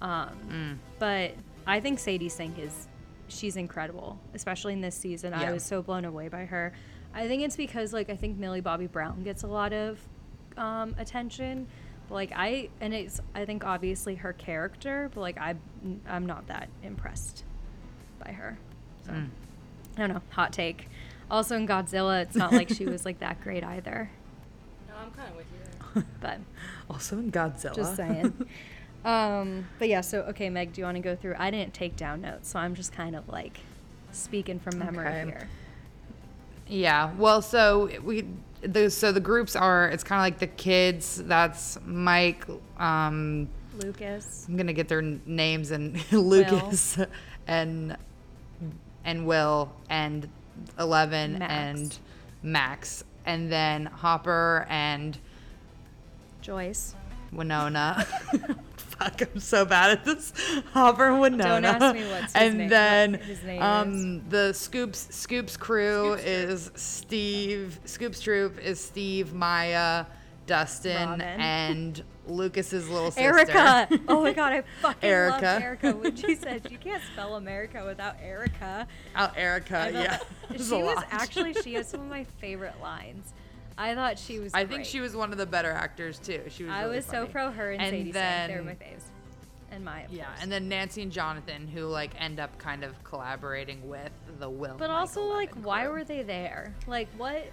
Um, Mm. But I think Sadie Sink is, she's incredible, especially in this season. I was so blown away by her. I think it's because like I think Millie Bobby Brown gets a lot of um, attention. But, like I and it's I think obviously her character, but like I I'm not that impressed by her. So Mm. I don't know. Hot take. Also in Godzilla, it's not like she was like that great either. No, I'm kind of with you. But also in Godzilla. just saying. um, but yeah, so okay, Meg, do you want to go through? I didn't take down notes, so I'm just kind of like speaking from memory Okay. here. Yeah. Well, so we the so the groups are it's kind of like the kids. That's Mike. Um, Lucas. I'm gonna get their names and Lucas and and Will and Eleven Max. and Max, and then Hopper and Joyce. Winona. Fuck, I'm so bad at this. Hopper and Winona. ask me what's his and name- then his name um, the Scoops Scoops crew is Steve. Scoops troop is Steve, Maya, Dustin, Robin. and Lucas's little sister. Erica. Oh my god, I fucking loved Erica. Erica when she said you can't spell America without Erica. Oh, Erica. I yeah. that- It was she was lot. actually she has some of my favorite lines. I thought she was. I think she was one of the better actors too. She was. I really was so pro her and, And Sadie Sink. They were my faves. And Maya. of Yeah, course. and then Nancy and Jonathan, who like end up kind of collaborating with the Will. But Mike also, like, 11 why crew. were they there? Like, what?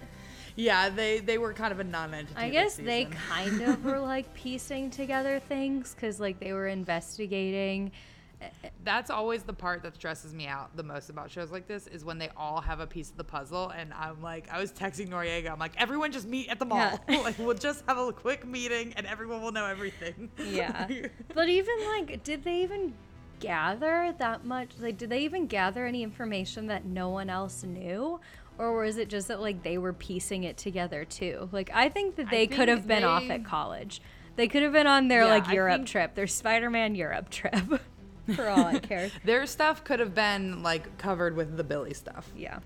Yeah, they they were kind of a non-entity. I this guess they kind of were like piecing together things because, like, they were investigating. That's always the part that stresses me out the most about shows like this is when they all have a piece of the puzzle, and I'm like, I was texting Noriega, I'm like, everyone just meet at the mall. Yeah. like, we'll just have a quick meeting, and everyone will know everything. Yeah. but even, like, did they even gather that much? Like, did they even gather any information that no one else knew? Or was it just that, like, they were piecing it together too? Like, I think that I they could have been off at college. They could have been on their, Yeah, like, Europe think- trip, their Spider Man Europe trip, for all I care. Their stuff could have been like covered with the Billy stuff. Yeah.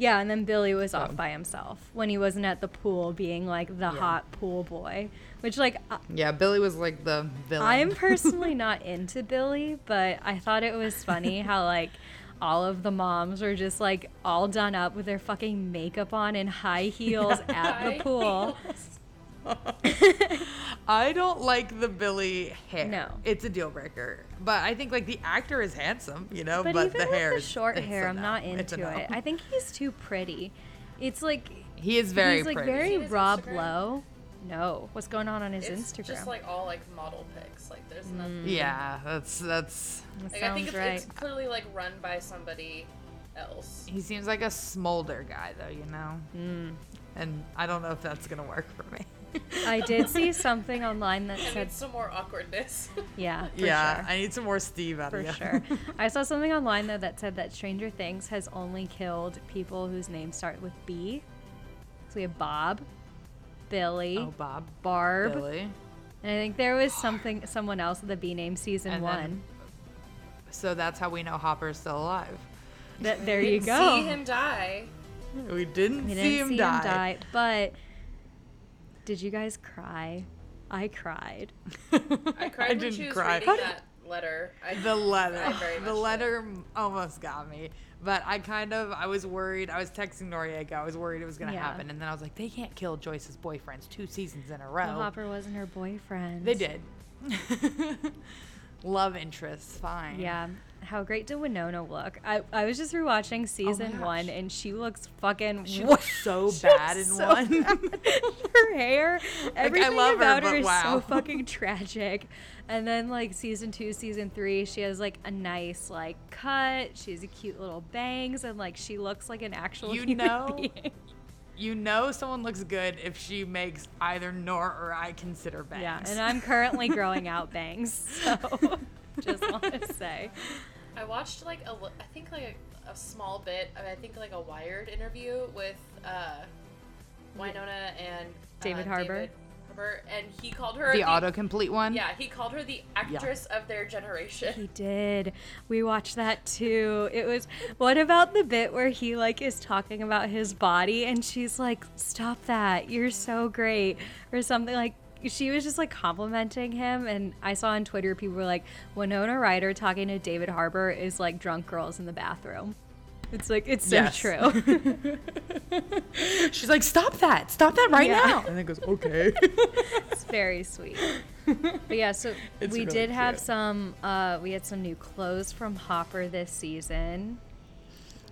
Yeah, and then Billy was off by himself when he wasn't at the pool being like the Yeah. hot pool boy, which like I- Yeah, Billy was like the villain. I'm personally not into Billy, but I thought it was funny how like all of the moms were just like all done up with their fucking makeup on and high heels at High the pool. I don't like the Billy hair. No. it's a deal breaker. But I think like the actor is handsome, you know. But, But, even the hair with is the short it's hair, I'm no. not It's a into no. it. I think he's too pretty. It's like he is very he's like pretty. very See his Rob Instagram? Lowe. No, what's going on on his Instagram? It's Instagram? just like all like model pics. Like there's nothing. yeah, that's that's. That Like, I think it's, right. it's clearly like run by somebody else. He seems like a smolder guy, though, you know. Mm. And I don't know if that's gonna work for me. I did see something online that I said, need some more awkwardness. yeah, for yeah, sure. I need some more Steve out for of you. sure. I saw something online though that said that Stranger Things has only killed people whose names start with B. So we have Bob, Billy, oh, Bob, Barb, Billy, And I think there was something, someone else with a B name season And then- one. So that's how we know Hopper's still alive. That there you Didn't go. See him die. We didn't, We see, didn't him, see die. him die, but did you guys cry? I cried. I cried when didn't she was cry. reading that letter. I, The letter. I The much letter almost got me. But I kind of, I was worried. I was texting Noriega. I was worried it was going to Yeah. happen. And then I was like, they can't kill Joyce's boyfriends two seasons in a row. Well, Hopper wasn't her boyfriend. They did. Love interests, fine. Yeah. How great did Winona look? I, I was just rewatching oh season gosh. one and she looks fucking She looks so bad in so one. bad. her hair, everything love her, about her, but is wow. so fucking tragic. And then like season two, season three, she has like a nice like cut. She has a cute little bangs, and like she looks like an actual You know- being. You know someone looks good if she makes either Nor or I consider bangs. Yeah, and I'm currently growing out bangs, so just want to say. I watched like a, li- I think like a, a small bit of I think like a Wired interview with uh, Winona and uh, David Harbour? David Harbour, and he called her the autocomplete one. Yeah, he called her the actress of their generation. He did. We watched that too. It was what about the bit where he like is talking about his body and she's like, "Stop that. You're so great." Or something like she was just like complimenting him and I saw on Twitter people were like, "Winona Ryder talking to David Harbour is like drunk girls in the bathroom." It's like it's so Yes. true. She's like, stop that. Stop that right Yeah. now. And then goes, okay. it's very sweet. But yeah, so It's we really did have some uh we had some new clothes from Hopper this season.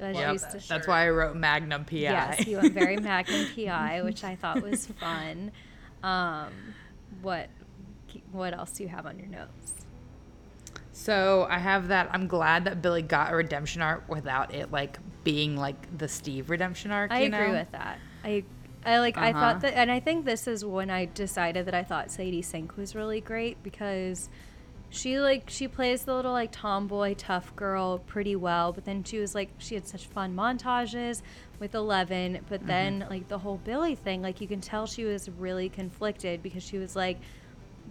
As Love used shirt. That's why I wrote Magnum PI. Yes, he went very Magnum PI, which I thought was fun. Um, what what else do you have on your notes? So I have that. I'm glad that Billy got a redemption arc without it like being like the Steve redemption arc. I agree know? with that. I I like I Uh-huh. thought that and I think this is when I decided that I thought Sadie Sink was really great because she like she plays the little like tomboy tough girl pretty well, but then she was like she had such fun montages with Eleven, but Mm-hmm. then like the whole Billy thing, like you can tell she was really conflicted because she was like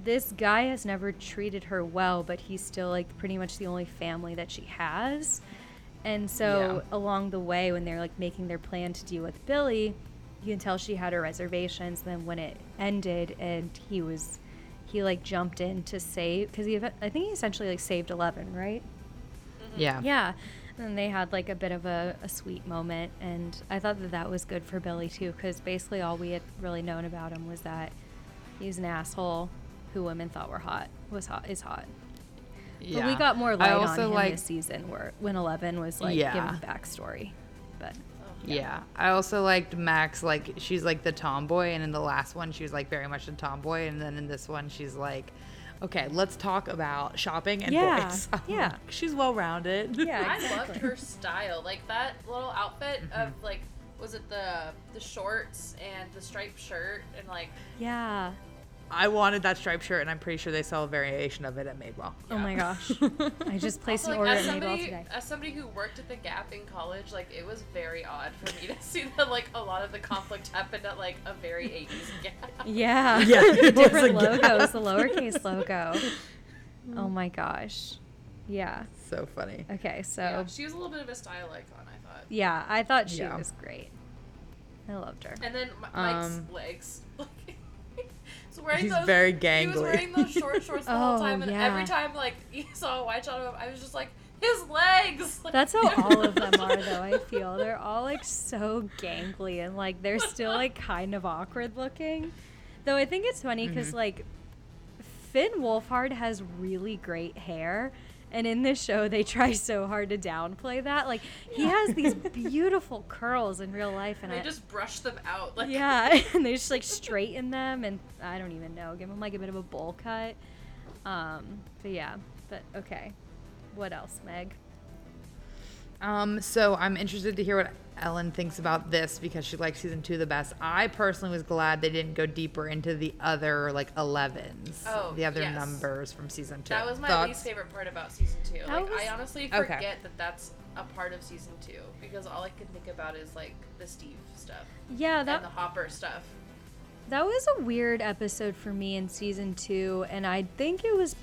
this guy has never treated her well, but he's still like pretty much the only family that she has. And so Yeah. along the way, when they're like making their plan to deal with Billy, you can tell she had her reservations. Then when it ended and he was, he like jumped in to save because he, I think he essentially like saved Eleven, right? Mm-hmm. Yeah. Yeah. And they had like a bit of a, a sweet moment, and I thought that that was good for Billy too, because basically all we had really known about him was that he's an asshole who women thought were hot was hot is hot. But we got more I light on also him like this season, where when Eleven was like Yeah. giving backstory. But Yeah. I also liked Max. Like she's like the tomboy, and in the last one she was like very much a tomboy, and then in this one she's like, okay, let's talk about shopping and Yeah, boys. I'm yeah. like, she's well rounded. Yeah, I loved her style. Like that little outfit of mm-hmm. like was it the the shorts and the striped shirt and like yeah. I wanted that striped shirt, and I'm pretty sure they sell a variation of it at Madewell. Oh my gosh. I just placed also, an like, order as at Madewell somebody today. as somebody who worked at the Gap in college, like it was very odd for me to see that like a lot of the conflict happened at like a very 80s Gap. Yeah. Yeah, the it was different a logos, the lowercase logo. Oh my gosh. Yeah. So funny. Okay, so Yeah, she was a little bit of a style icon, I thought. Yeah, I thought she Yeah. was great. I loved her. And then M- Mike's Um, legs. He's wearing He's those, very He was wearing those short shorts the whole Oh, time, and yeah. every time like you saw a wide shot of him, I was just like, his legs. Like, That's how all of them are, though. I feel they're all like so gangly and like they're still like kind of awkward looking. Though I think it's funny because Mm-hmm. like Finn Wolfhard has really great hair, and in this show they try so hard to downplay that. Like he has these beautiful curls in real life, and they I just brush them out. Like, yeah, and they just like straighten them, and I don't even know, give them like a bit of a bowl cut. Um, but yeah, but okay. What else, Meg? Um, so I'm interested to hear what Ellen thinks about this because she likes season two the best. I personally was glad they didn't go deeper into the other like 11s, Oh, the other yes. numbers from season two. That was my Thoughts? least favorite part about season two. That Like, was- I honestly Okay. forget that that's a part of season two because all I can think about is like the Steve stuff Yeah, that and the Hopper stuff. That was a weird episode for me in season two, and I think it was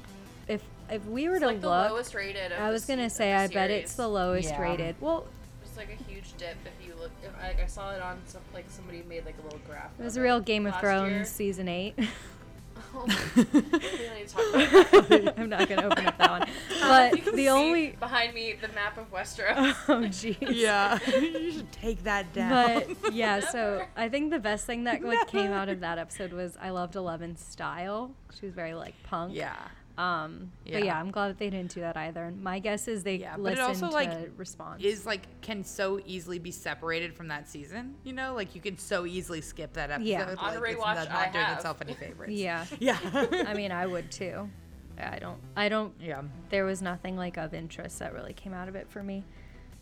if if we were It's to like the look. lowest rated. Of I was gonna se- say I the bet it's the lowest Yeah. rated. Well, It's like a huge dip if you look. If I, I saw it on some like somebody made like a little graph. it was a real Game of Thrones year. season eight. Oh, we don't need to talk about that. I'm not gonna open up that one. You But can the see only behind me the map of Westeros. oh jeez. Yeah, you should take that down. But yeah, so I think the best thing that like came out of that episode was I loved Eleven's style. She was very like punk. yeah, Um. But Yeah. yeah, I'm glad that they didn't do that either. And my guess is they Yeah, but it listened also, to like, response. is like can so easily be separated from that season. You know, like you can so easily skip that episode. Yeah. like, On it's rewatch, not, I not doing have. itself any favorites. yeah. yeah. I mean, I would too. I don't. I don't. yeah. There was nothing like of interest that really came out of it for me.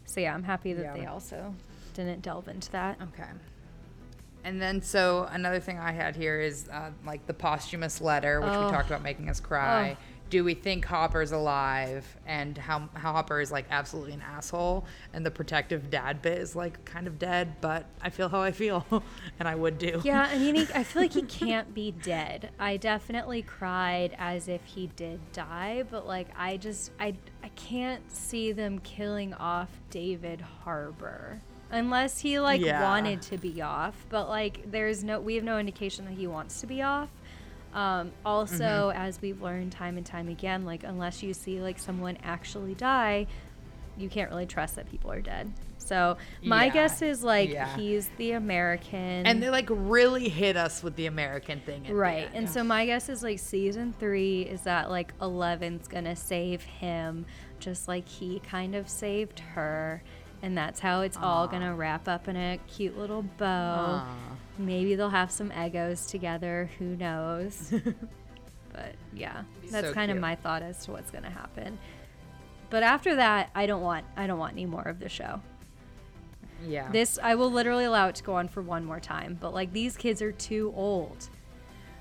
So yeah, I'm happy that Yeah. they also didn't delve into that. Okay. And then, so another thing I had here is uh, like the posthumous letter, which Oh. we talked about making us cry. Oh. Do we think Hopper's alive? And how how Hopper is like absolutely an asshole, and the protective dad bit is like kind of dead. But I feel how I feel, and I would do. Yeah, I mean, he, I feel like he can't be dead. I definitely cried as if he did die, but like I just I I can't see them killing off David Harbour unless he like Yeah. wanted to be off. But like there's no we have no indication that he wants to be off. Um, also, Mm-hmm. as we've learned time and time again, like unless you see like someone actually die, you can't really trust that people are dead. So my Yeah, guess is like yeah. he's the American, And they like really hit us with the American thing. right. And so my guess is like season three is that like Eleven's gonna save him, just like he kind of saved her, and that's how it's all gonna wrap up in a cute little bow. Aw. Maybe they'll have some Eggos together. Who knows? but yeah, that's So kind of my thought as to what's gonna happen. But after that, I don't want I don't want any more of the show. yeah. This I will literally allow it to go on for one more time. But like these kids are too old.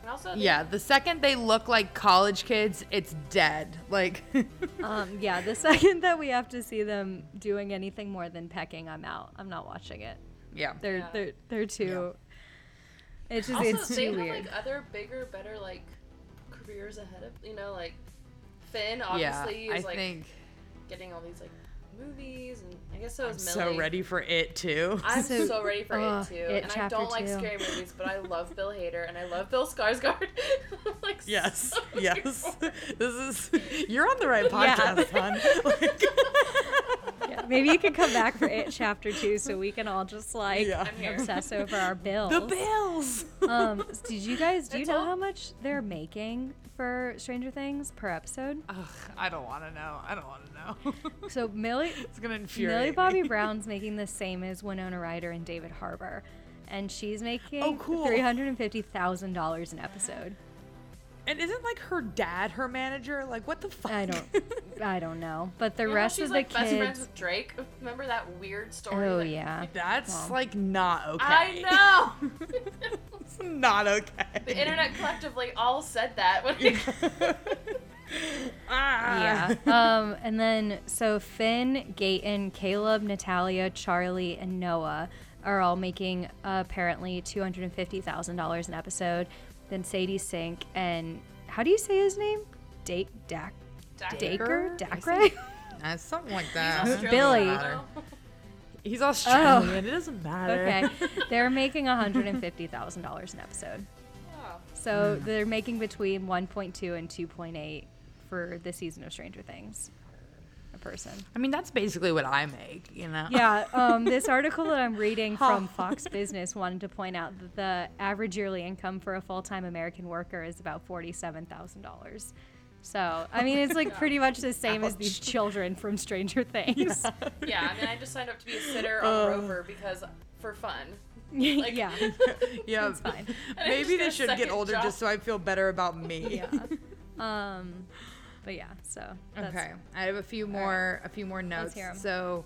And also, they- yeah. The second they look like college kids, it's dead. Like. Um, yeah, the second that we have to see them doing anything more than pecking, I'm out. I'm not watching it. yeah. They're Yeah. they're they're too. It's just Also, it's they too have weird. like other bigger, better like careers ahead of you know like Finn Yeah. obviously I is like think. getting all these like movies and I guess so I'm is so ready for it too. I'm So- so, ready for Ugh, it uh, too, It and I don't like scary movies, but I love Bill Hader and I love Bill Skarsgård. Like, Yes, so yes. here. This is you're on the right podcast, hon. Like, Yeah, maybe you could come back for it chapter two, so we can all just like Yeah. I'm here. obsess over our bills. the bills. Um, did you guys do you know all- how much they're making for Stranger Things per episode? Ugh, I don't want to know. I don't want to know. So Millie it's gonna infuriate Millie Bobby me. Brown's making the same as Winona Ryder and David Harbour, and she's making Oh, cool. three hundred and fifty thousand dollars an episode. And isn't like her dad her manager? Like what the fuck? I don't, I don't know, but the You know rest she's of the like best friends kids. with Drake. Remember that weird story? Oh that- yeah, That's Well. like not okay. I know. It's not okay. the internet collectively all said that. When they- ah. yeah. Um, and then so Finn, Gaten, Caleb, Natalia, Charlie, and Noah are all making uh, apparently two hundred and fifty thousand dollars an episode. Then Sadie Sink and how do you say his name? Dake Dak Daker I Dacre. think- Uh, something like that. He's Billy. He's Australian. Oh. It doesn't matter. Okay, they're making one hundred and fifty thousand dollars an episode. Oh. So they're making between one point two and two point eight for the season of Stranger Things. A person. I mean, that's basically what I make, you know? Yeah, um, this article that I'm reading from Fox Business wanted to point out that the average yearly income for a full time American worker is about $47,000. So, I mean, it's like pretty much the same as these children from Stranger Things. Yeah, I mean, I just signed up to be a sitter on Uh. Rover because for fun. Like- yeah. yeah. It's fine. Maybe they should get older job. just so I feel better about me. Yeah. Um, but yeah, so. That's, Okay, I have a few more a few more notes. hear 'em. So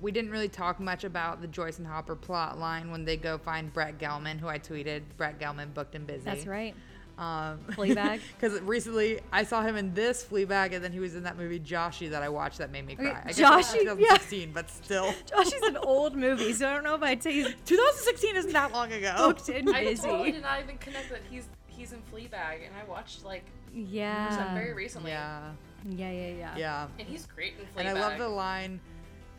we didn't really talk much about the Joyce and Hopper plot line when they go find Brett Gelman, who I tweeted. Brett Gelman booked and busy. That's right. Um, Fleabag? Because recently I saw him in this Fleabag, and then he was in that movie Joshy that I watched that made me Okay, cry. I guess that was Joshy, yeah. 2016, but still. Josh is an old movie, so I don't know if I'd say he's 2016 isn't that long ago. booked and busy. I busy. totally did not even connect that he's he's in Fleabag, and I watched like some yeah. very recently. Yeah, yeah, yeah, yeah. yeah. And he's great in Fleabag. And I love the line.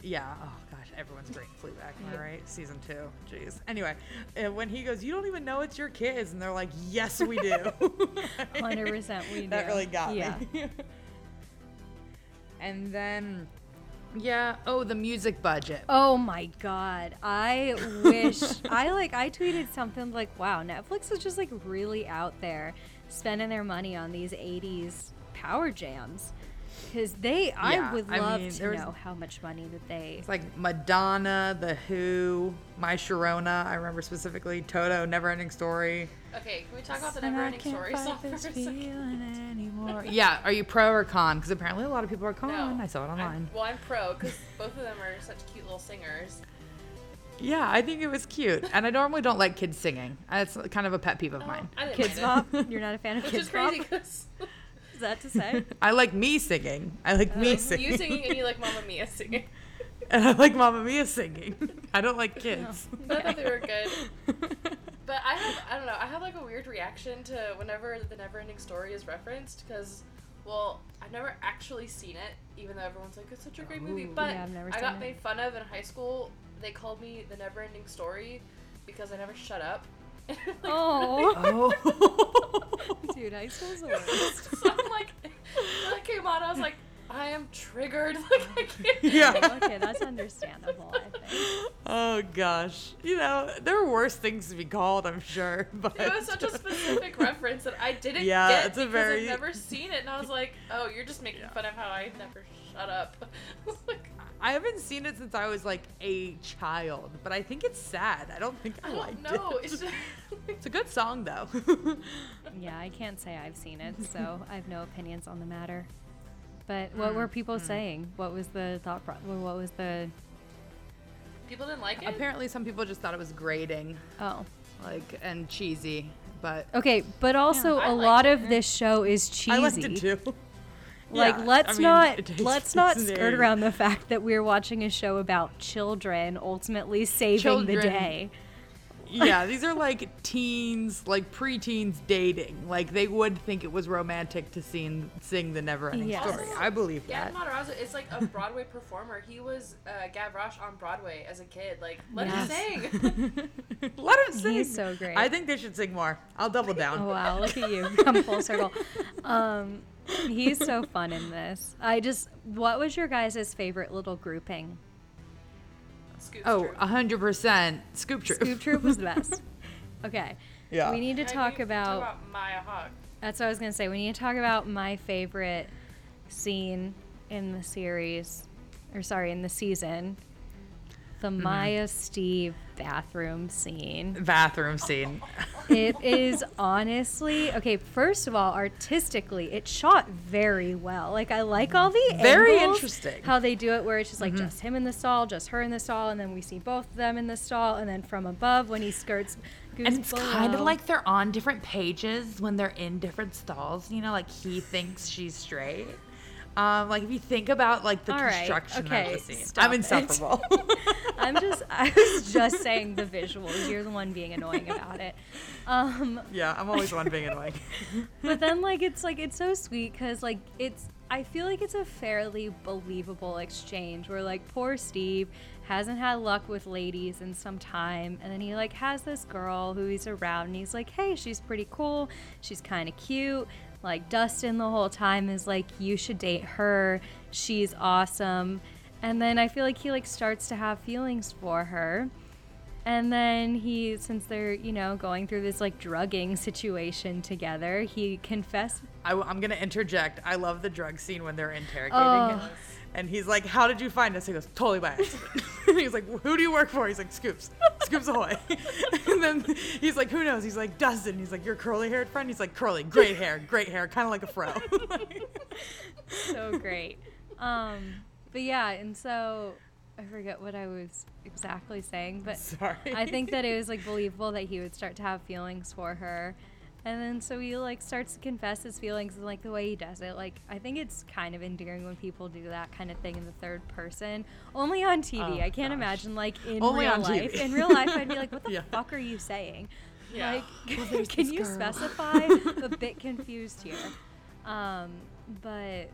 Yeah. Oh gosh, everyone's great in Fleabag. Am I right? Season two. Jeez. Anyway, uh, when he goes, "You don't even know it's your kids," and they're like, "Yes, we do." 100% we do. That really got Yeah. me. and then, yeah. Oh, the music budget. Oh my god. I wish I like I tweeted something like, "Wow, Netflix is just like really out there spending their money on these 80s power jams." Cuz they Yeah, I would I love mean, to know how much money that they It's like Madonna, The Who, My Sharona. I remember specifically Toto, Neverending Story. Okay, can we talk about the And I Neverending Story fight song for a second? anymore. Yeah, are you pro or con? Because apparently a lot of people are con. No, I saw it I'm- online. well, I'm pro because both of them are such cute little singers. Yeah, I think it was cute. And I normally don't like kids singing. That's kind of a pet peeve of Oh, mine. I didn't Kids mind Bop? You're not a fan of it. Which Kids is crazy Bop? Because Is that to say? I like me singing. I like me uh, singing. you singing and you like Mamma Mia singing. and I like Mamma Mia singing. I don't like kids. But I thought they were good. But I have, I don't know, I have like a weird reaction to whenever the Neverending Story is referenced because, well, I've never actually seen it, even though everyone's like, it's such a great movie. But Yeah, I've never I seen got it. made fun of in high school. They called me the Neverending Story because I never shut up. Like, Oh, oh. dude, high school's the worst. so I'm like, when it came on, I was like, I am triggered. Like, I can't. Yeah. Okay, that's understandable, I think. oh gosh. You know, there are worse things to be called, I'm sure. But It was such a specific reference that I didn't Yeah, get it's a because very- I've never seen it, and I was like, "Oh, you're just making Yeah. fun of how I never shut up." like, I haven't seen it since I was like a child, but I think it's sad. I don't think I, I liked don't know. it. It's just, It's a good song though. Yeah, I can't say I've seen it, so I have no opinions on the matter. But what were hmm, people hmm. saying? What was the thought? Pro- what was the? people didn't like it. Apparently, some people just thought it was grating, Oh, like and cheesy. But okay. But also, I a liked lot it. of this show is cheesy. I liked it too. Like, Yeah, let's I mean, not let's not place skirt 80s. around the fact that we're watching a show about children ultimately saving the day. yeah, these are like teens, like preteens dating. Like they would think it was romantic to sing sing the Neverending Yes. Story. I believe Gaten that. Matarazzo is like a Broadway performer. He was uh, Gavroche on Broadway as a kid. Like, let Yes. him sing. Let him sing. He's so great. I think they should sing more. I'll double down. Oh wow, look at you come full circle. Um, he's so fun in this. I just, what was your guys' favorite little grouping? Scoop Oh, Troop. a hundred percent. Scoop Troop. Scoop Troop was the best. Okay. Yeah. We need to I talk about. Maya Hawke. That's what I was gonna say. We need to talk about my favorite scene in the series, or sorry, in the season. The Mm-hmm. Maya Steve bathroom scene. Bathroom scene. It is honestly okay. First of all, artistically, it shot very well. Like I like all the Very angles, interesting. how they do it, where it's just like just him in the stall, just her in the stall, and then we see both of them in the stall, and then from above when he skirts. Goes And it's kind of like they're on different pages when they're in different stalls. You know, like he thinks she's straight. Um, like if you think about like the All right, construction okay, of the scene, I'm insufferable. I'm just, I was just saying the visuals. You're the one being annoying about it. Um, yeah, I'm always the one being annoying. but then like it's like it's so sweet because like it's i feel like it's a fairly believable exchange where like poor steve hasn't had luck with ladies in some time and then he like has this girl who he's around and he's like hey she's pretty cool she's kind of cute like dustin the whole time is like you should date her she's awesome and then i feel like he like starts to have feelings for her and then he, since they're, you know, going through this like drugging situation together, he confessed. I, am gonna interject. I love the drug scene when they're interrogating Oh. him, and he's like, "How did you find us?" He goes, "Totally by accident." he's like, "Who do you work for?" He's like, "Scoops, Scoops Ahoy." and then he's like, "Who knows?" He's like, "Dustin." He's like, "Your curly-haired friend." He's like, "Curly, great hair, great hair, kind of like a fro." So great. um, but yeah, and so I forget what I was exactly saying, but Sorry. I think that it was like believable that he would start to have feelings for her. And then so he like starts to confess his feelings and like the way he does it. Like I think it's kind of endearing when people do that kind of thing in the third person. Only on TV. Oh, I can't gosh. imagine like in Only real life. In real life I'd be like, what the Yeah. fuck are you saying? Yeah. Like Well, can you girl. specify? A bit confused here. Um, but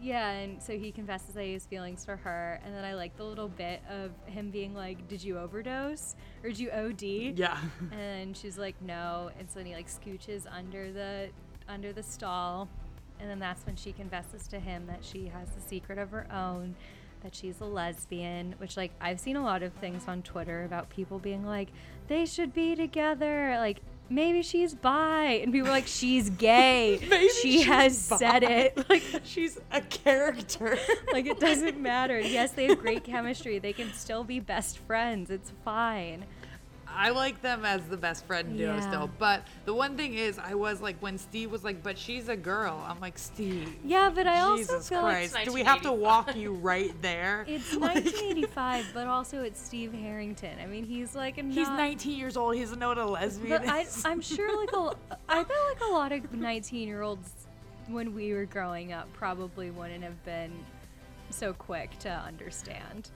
yeah, and so he confesses that he has feelings for her, and then I like the little bit of him being like, "Did you overdose or did you OD?" Yeah. And she's like, "No," and so then he like scooches under the under the stall, and then that's when she confesses to him that she has a secret of her own, that she's a lesbian. Which like I've seen a lot of things on Twitter about people being like, "They should be together," like. Maybe she's bi, and people are like, "She's gay." Maybe she has said it. Like, She's a character. like it doesn't matter. Yes, they have great chemistry. They can still be best friends. It's fine. I like them as the best friend duo Yeah. still. But the one thing is, I was like, when Steve was like, but she's a girl, I'm like, Steve. Yeah, but I also Jesus feel like Christ. Do we have to walk you right there? it's Like, 1985, but also it's Steve Harrington. I mean, he's like a He's 19 years old. He doesn't know what a lesbian But I, is. I'm sure like a, I bet like a lot of 19 year olds when we were growing up probably wouldn't have been so quick to understand.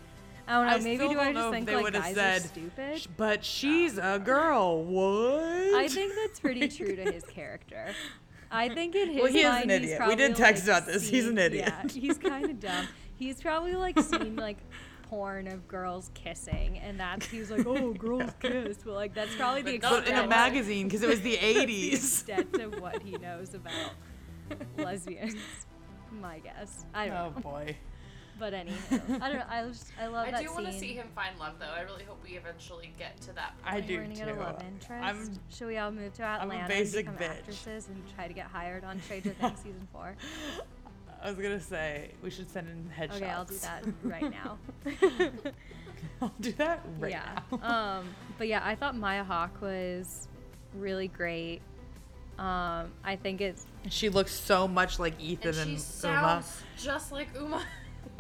I don't know. I maybe do I just think they like guys said, are stupid? But she's a girl. What? I think that's pretty true to his character. I think in his Well, he is an mind, he's idiot. We did text like, about this. He's an seen- idiot. Yeah, he's kind of dumb. He's probably like seen like porn of girls kissing, and that's he was like, oh, girls kiss. But like that's probably the But in a extent- magazine because it was the that's the 80s. extent of what he knows about lesbians. My guess. I don't Oh know. boy. But anywho, I don't know. I just I love I that do want to see him find love, though. I really hope we eventually get to that. Point. I point. do We're gonna get a too. love interest. I'm- Should we all move to a Atlanta basic and become bitch. actresses and try to get hired on Stranger Things season four? I was gonna say we should send in headshots. Okay, I'll do that right now. I'll do that right yeah. now. um, but yeah, I thought Maya Hawke was really great. Um, I think it's she looks so much like Ethan And and, she Uma. sounds just like Uma.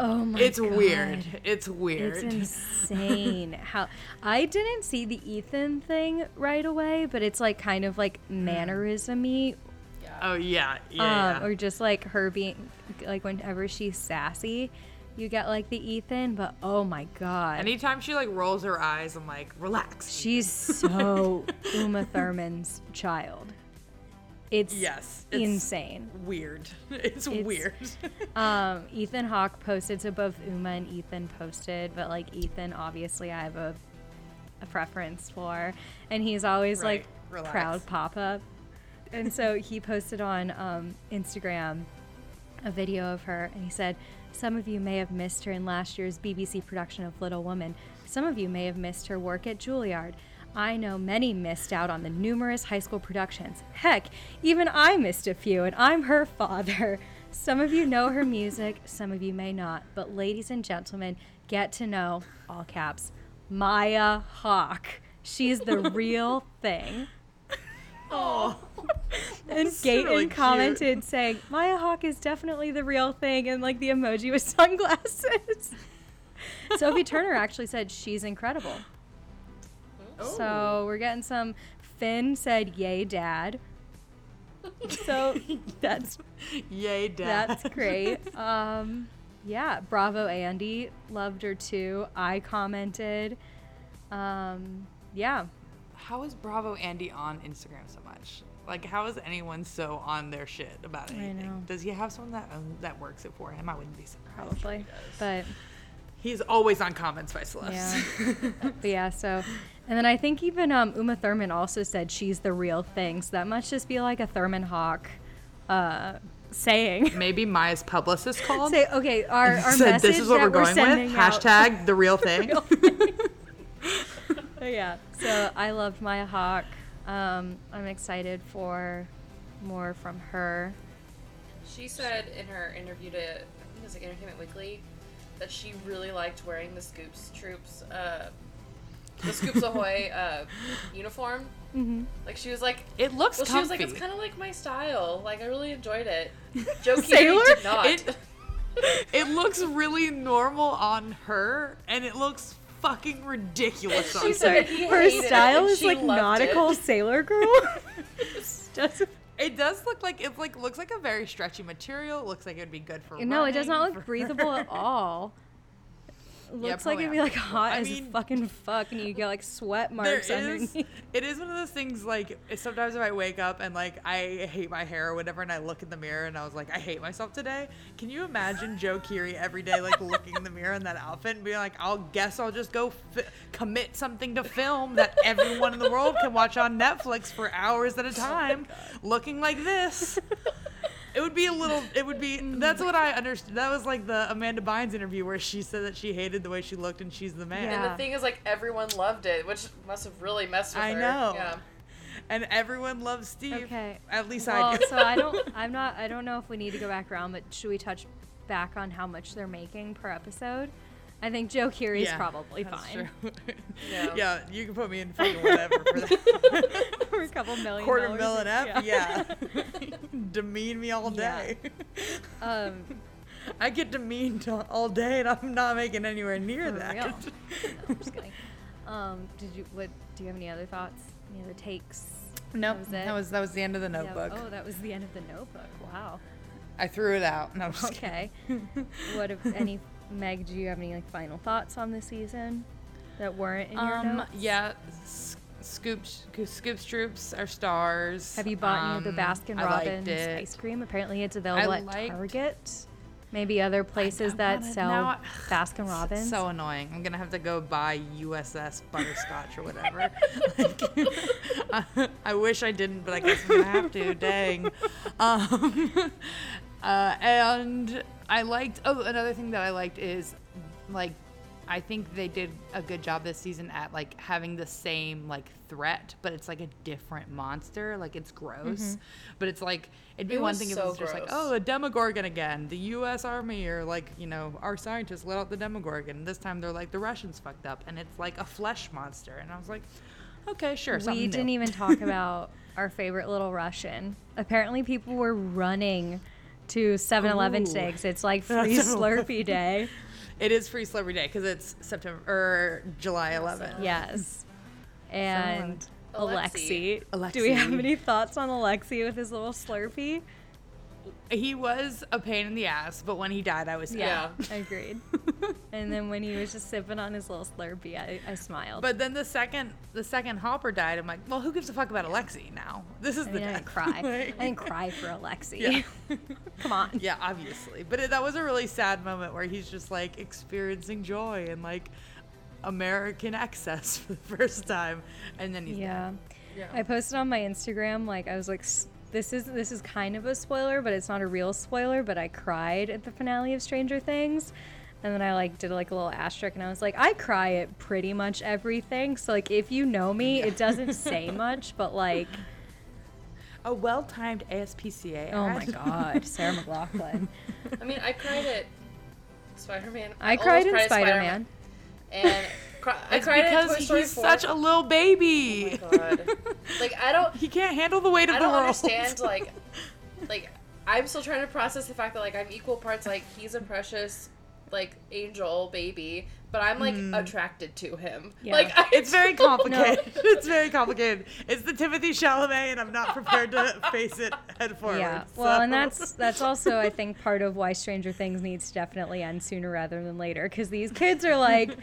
Oh my god. It's God. weird. It's weird. It's insane how I didn't see the Ethan thing right away, but it's like kind of like mannerism-y Yeah. oh yeah, yeah. um, yeah. or just like her being like whenever she's sassy, you get like the Ethan, but oh my god, Anytime she like rolls her eyes, I'm like, relax. she's so Uma Thurman's child. It's yes, it's insane. Weird. It's, It's- weird. Um, Ethan Hawke posted, so both Uma and Ethan posted, but like Ethan, obviously, I have a a preference for, and he's always Right, like relax. proud papa, and so he posted on um, Instagram a video of her, and he said, "Some of you may have missed her in last year's BBC production of Little Woman. Some of you may have missed her work at Juilliard." I know many missed out on the numerous high school productions. Heck, even I missed a few, and I'm her father. Some of you know her music, some of you may not. But, ladies and gentlemen, get to know, all caps, Maya Hawke. She's the real thing. oh, And Gaten really cute. commented saying, Maya Hawke is definitely the real thing, and like the emoji with sunglasses. Sophie Turner actually said she's incredible. Oh. So we're getting some. Finn said, "Yay, Dad." So that's yay, dad. that's great. Um, yeah, bravo, Andy. Loved her too. I commented. Um, yeah, How is Bravo Andy on Instagram so much? Like, how is anyone so on their shit about it? I anything? know. Does he have someone that um, that works it for him? I wouldn't be surprised. probably. But He's always on comments by Celeste. Yeah. but yeah, so and then I think even um, Uma Thurman also said she's the real thing. So that must just be like a Thurman Hawke uh, saying. Maybe Maya's publicist called. Say okay, our, our said, message "This is what that we're going with." sending out- Hashtag the real thing. real thing. Yeah, so I loved Maya Hawke. Um, I'm excited for more from her. She said in her interview to, I think it was like Entertainment Weekly, that she really liked wearing the Scoops Troops, uh, the Scoops Ahoy uh, uniform. Mm-hmm. Like she was like, It looks well, comfy. she was like, it's kind of like my style. Like I really enjoyed it. Joe Sailor? did not. It- it looks really normal on her, and it looks fucking ridiculous on She him. said he Her style and is like nautical it. sailor girl. Stop. It does look like it like looks like a very stretchy material. It looks like it'd be good for. No, it does not look breathable at all. It Yeah, looks like it'd be like hot I as mean- fucking fuck, and you get like sweat There marks is. underneath. It is one of those things like sometimes if I wake up and like I hate my hair or whatever, and I look in the mirror and I was like, I hate myself today. Can you imagine Joe Keery every day like looking in the mirror in that outfit and being like, I'll guess I'll just go fi- commit something to film that everyone in the world can watch on Netflix for hours at a oh time, looking like this. It would be a little. It would be. That's what I understood. That was like the Amanda Bynes interview where she said that she hated the way she looked and she's the man. And the thing is, like, everyone loved it, which must have really messed with I her. know. Yeah. And everyone loves Steve. Okay. At least well, I do. so I don't. I'm not. I don't know if we need to go back around, but should we touch back on how much they're making per episode? I think Joe Keery's Yeah, probably that's fine. true. Yeah. yeah, you can put me in fucking whatever for that. For a couple million. Quarter dollars. mil and up, yeah. Demean me all Yeah. day. Um, I get demeaned all day, and I'm not making anywhere near For that. real. no, I'm just kidding. Um, did you? What? Do you have any other thoughts? Any other takes? Nope, That was it? that was that was the end of the Yeah, notebook. oh, that was the end of the notebook. Wow. I threw it out. No, I'm just. Okay. what if any Meg? Do you have any like final thoughts on the season that weren't in your Um, notes? yeah, S- Scoops, Scoops Troops are stars. Have you bought any of the Um, Baskin Robbins ice cream? Apparently, it's available I at Target. Maybe other places I that sell I- Baskin Robbins. So annoying. I'm gonna have to go buy USS butterscotch or whatever. Like, I, I wish I didn't, but I guess I'm gonna have to. Dang. Um, uh, and I liked. Oh, another thing that I liked is like. I think they did a good job this season at like having the same like threat, but it's like a different monster. Like it's gross, mm-hmm. but it's like it'd be It one thing if it was just like, oh, a Demogorgon again. The U.S. Army or like you know our scientists let out the Demogorgon. This time they're like the Russians fucked up, and it's like a flesh monster. And I was like, okay, sure. we didn't new. even talk about our favorite little Russian. Apparently, people were running to 7-Eleven Ooh. today 'cause it's like free 7-Eleven. Slurpee day. It is free Celebrity Day because it's September or July 11th. Yes. And Alexi. Alexi. Do we have any thoughts on Alexi with his little Slurpee? He was a pain in the ass, but when he died, I was sad. Yeah. Agreed. and then when he was just sipping on his little Slurpee, I, I smiled. But then the second the second Hopper died, I'm like, well, who gives a fuck about Alexi now? This is I, the mean, I didn't cry. Like- I didn't cry for Alexi. Yeah. Come on. Yeah, obviously. But it, that was a really sad moment where he's just like experiencing joy and like American excess for the first time, and then he's Yeah. Yeah. I posted on my Instagram like I was like "S- this is this is kind of a spoiler, but it's not a real spoiler, but I cried at the finale of Stranger Things. And then I like did like a little asterisk and I was like I cry at pretty much everything. So like if you know me, it doesn't say much, but like a well-timed ASPCA. oh my god, Sarah McLachlan. I mean, I cried at Spider Man. I cried in Spider-Man. And cry- I It's cried at because Toy Story he's 4. such a little baby. Oh my god. like I don't he can't handle the weight of I the don't world. understand like like I'm still trying to process the fact that like I'm equal parts like he's a precious like angel baby, but I'm like mm. attracted to him. Yeah. Like I It's very don't- complicated. It's very complicated. It's the Timothée Chalamet, and I'm not prepared to face it head forward. Yeah. Well, and that's that's also I think part of why Stranger Things needs to definitely end sooner rather than later because these kids are like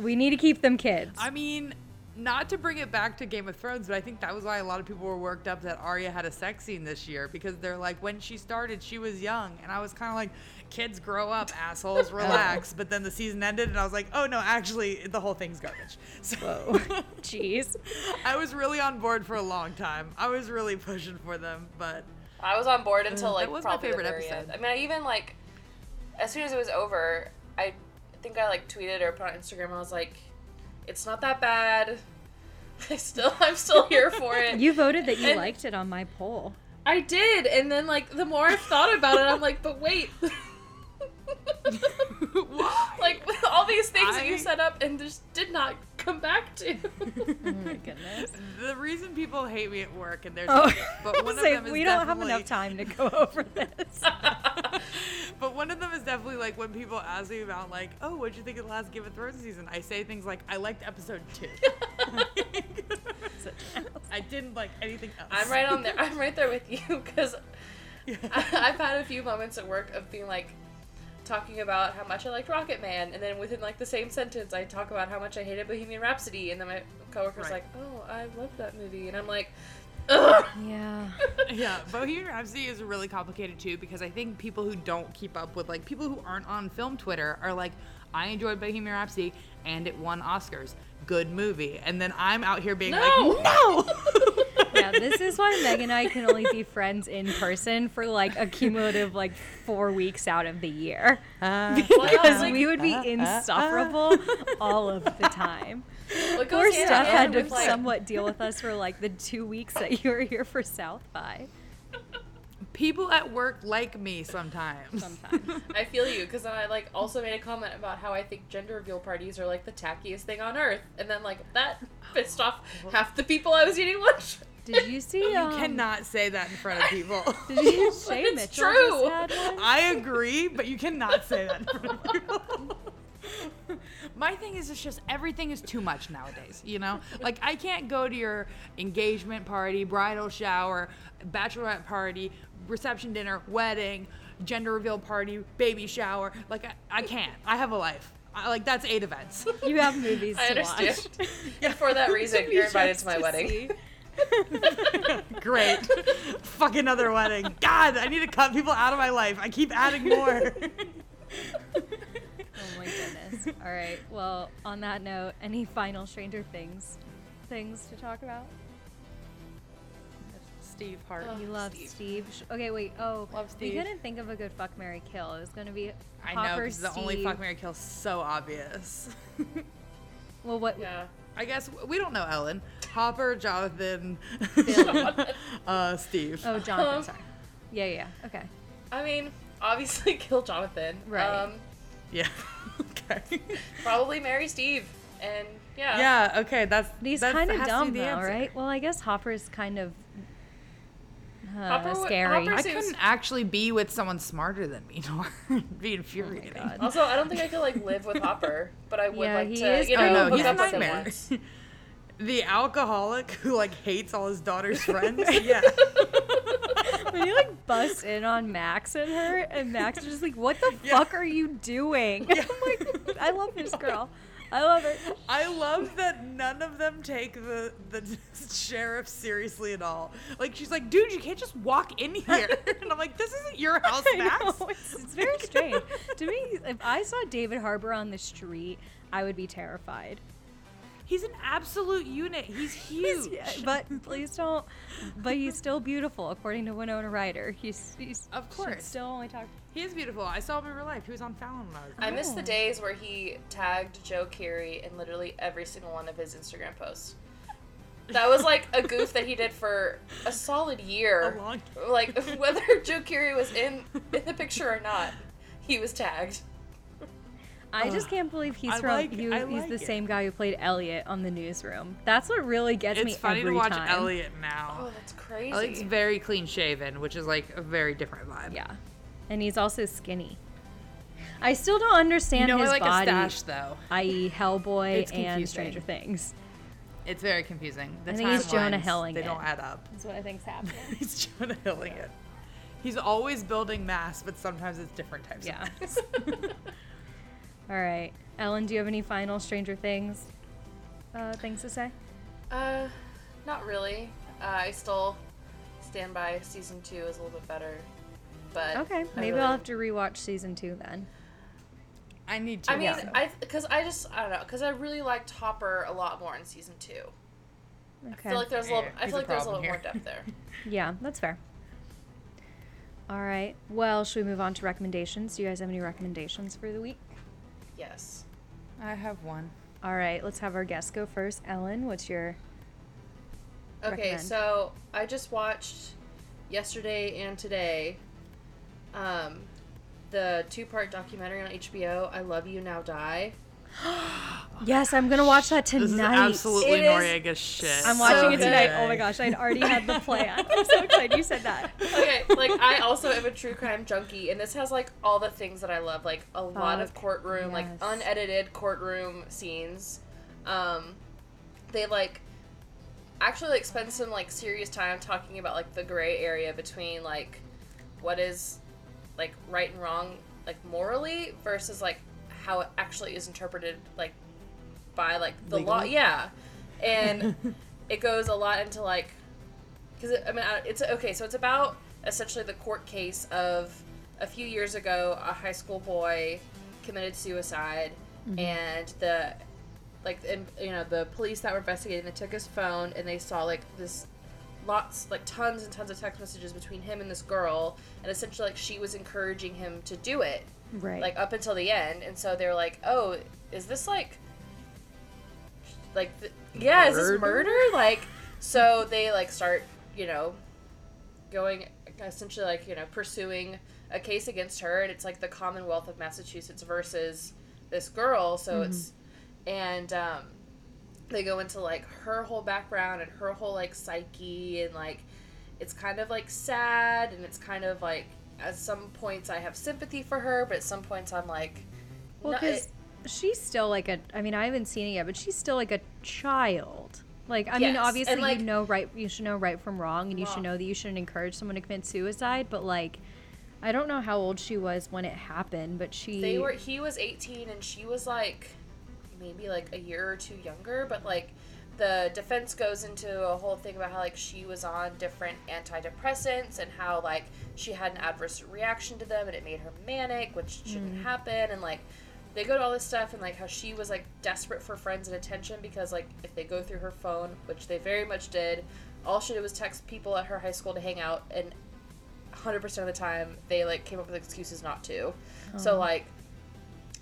we need to keep them kids. I mean, not to bring it back to Game of Thrones, but I think that was why a lot of people were worked up that Arya had a sex scene this year because they're like, when she started, she was young, and I was kind of like, kids grow up, assholes, relax. But then the season ended, and I was like, oh no, actually, the whole thing's garbage. So Whoa. Jeez. I was really on board for a long time. I was really pushing for them, but I was on board until Uh, like that was my favorite episode. end. I mean, I even like as soon as it was over, I think I like tweeted or put on Instagram. I was like, "It's not that bad. I still, I'm still here for it." You voted that you And- liked it on my poll. I did, and then like the more I've thought about it, I'm like, but wait. Like with all these things that you set up and just did not come back to. Oh my goodness. the reason people hate me at work, and there's, Oh, but one of say, them is we don't have enough time to go over this. but one of them is definitely like when people ask me about like, oh, what'd you think of the last Game of Thrones season? I say things like, I liked episode two. I didn't like anything else. I'm right on there. I'm right there with you because Yeah. I've had a few moments at work of being like talking about how much I liked Rocket Man, and then within like the same sentence, I talk about how much I hated Bohemian Rhapsody, and then my coworker's Right. like, "Oh, I love that movie," and I'm like, "Ugh." Yeah. yeah, Bohemian Rhapsody is really complicated too because I think people who don't keep up with like people who aren't on film Twitter are like, I enjoyed Bohemian Rhapsody and it won Oscars. Good movie. And then I'm out here being No! like, no. Yeah, this is why Meg and I can only be friends in person for like a cumulative like four weeks out of the year. Uh, Because like- we would be uh, uh, uh. insufferable all of the time. What Poor goes Steph had to like- somewhat deal with us for like the two weeks that you were here for South by. people at work like me sometimes. Sometimes. I feel you because then I like also made a comment about how I think gender reveal parties are like the tackiest thing on earth, and then like that pissed off half the people I was eating lunch. Did you see? You Um, cannot say that in front of people. Did you Shay It's true. just had one? I agree, but you cannot say that in front of people. My thing is, it's just everything is too much nowadays. You know, like I can't go to your engagement party, bridal shower, bachelorette party, reception dinner, wedding, gender reveal party, baby shower. Like I, I can't. I have a life. I, like that's eight events. You have movies I to understand. watch. and for that reason, you're invited to my wedding. Great. Fuck another wedding. God, I need to cut people out of my life. I keep adding more. Oh my goodness. All right. Well, on that note, any final Stranger Things things to talk about? Steve Hart. Oh, You love Steve. Steve. Okay, wait. Oh, Love we couldn't think of a good fuck Mary kill. It was gonna be I know Hopper, because the only fuck Mary kill so obvious. Well, what? Yeah. I guess we don't know Ellen. Hopper, Jonathan, uh, Steve. Oh, Jonathan. Um, sorry. Yeah, yeah. yeah. Okay. I mean, obviously kill Jonathan. Right. Um, Yeah. okay. probably marry Steve. And yeah. Yeah. Okay. That's But he's that kind of has to be dumb, the though, answer. right? Well, I guess Hopper's kind of uh, Hopper scary. Hopper I seems- couldn't actually be with someone smarter than me, nor be infuriating. God. Also, I don't think I could like live with Hopper, but I would Yeah, like he to, is you oh know, no, he's a up with him nightmare. the alcoholic who like hates all his daughter's friends. yeah. when you like bust in on Max and her, and Max is just like, "What the Yeah. fuck are you doing?" I'm like, "I love this girl. I love her." I love that none of them take the the sheriff seriously at all. Like she's like, dude, you can't just walk in here. And I'm like, this isn't your house, Max. know, it's, it's very strange. to me, if I saw David Harbour on the street, I would be terrified. He's an absolute unit. He's huge. Yeah, but please don't. But he's still beautiful, according to Winona Ryder. He's, he's Of course. still only talk. he is beautiful. I saw him in real life. He was on Fallon when I was. I miss the Oh. days where he tagged Joe Keery in literally every single one of his Instagram posts. That was like a goof that he did for a solid year. A long- Like whether Joe Keery was in in the picture or not, he was tagged. I just can't believe he's I from. like- he- I he's like the it. same guy who played Elliot on the newsroom. That's what really gets me It's funny every to watch time. Elliot now. Oh, that's crazy. Elliot's very clean shaven, which is like a very different vibe. Yeah, and he's also skinny. I still don't understand You know, I his like body, a stash though. i.e., Hellboy and confusing. Stranger Things. It's very confusing. The I think he's Jonah timelines, Hilling They it. don't add up. That's what I think's happening. He's Jonah Hilling it. He's always building mass, but sometimes it's different types Yeah. of mass. All right, Ellen, do you have any final Stranger Things uh, things to say? Uh, not really. Uh, I still stand by season two is a little bit better. But Okay, I maybe really- I'll have to rewatch season two then. I need to. I mean, Yeah. I because I just I don't know because I really liked Hopper a lot more in season two. Okay. I feel like there's a little. Yeah, I feel like there's a little problem more depth there. yeah, that's fair. All right. Well, should we move on to recommendations? Do you guys have any recommendations for the week? Yes. I have one. All right, let's have our guest go first. Ellen, what's your Okay, Recommend. so I just watched yesterday and today um, the two part documentary on HBO, I Love You Now Die. Yes, I'm gonna watch that tonight. This is absolutely It is Noriega shit. I'm so watching it tonight. good. Oh my gosh, I'd already had the plan. I'm so excited you said that. Okay, like I also am a true crime junkie, and this has like all the things that I love, like a lot of Fuck, courtroom, like unedited courtroom scenes. Um, they like, actually like spend some like serious time talking about like the gray area between like what is like right and wrong like morally versus like how it actually is interpreted like by like the law yeah. And it goes a lot into like because i mean it's okay so it's about essentially the court case of a few years ago a high school boy committed suicide mm-hmm. and the like and you know the police that were investigating they took his phone and they saw like this lots like tons and tons of text messages between him and this girl and essentially like she was encouraging him to do it Right. like up until the end and so they're like oh is this like like th- yeah is this Murder? murder like so they like start you know going essentially like you know pursuing a case against her and it's like the commonwealth of massachusetts versus this girl so it's and um they go into like her whole background and her whole like psyche and like it's kind of like sad and it's kind of like at some points i have sympathy for her but at some points i'm like Well, because she's still like a. I mean, I haven't seen it yet, but she's still like a child. Like, I mean, obviously, like- you know right. You should know right from wrong, and you should know that you shouldn't encourage someone to commit suicide. But like, I don't know how old she was when it happened, but she. they were he was 18 and she was like maybe like a year or two younger but like the defense goes into a whole thing about how like she was on different antidepressants and how like she had an adverse reaction to them and it made her manic which shouldn't mm-hmm. happen. And like they go to all this stuff and like how she was like desperate for friends and attention because like if they go through her phone which they very much did all she did was text people at her high school to hang out and 100% of the time they like came up with excuses not to. So oh. like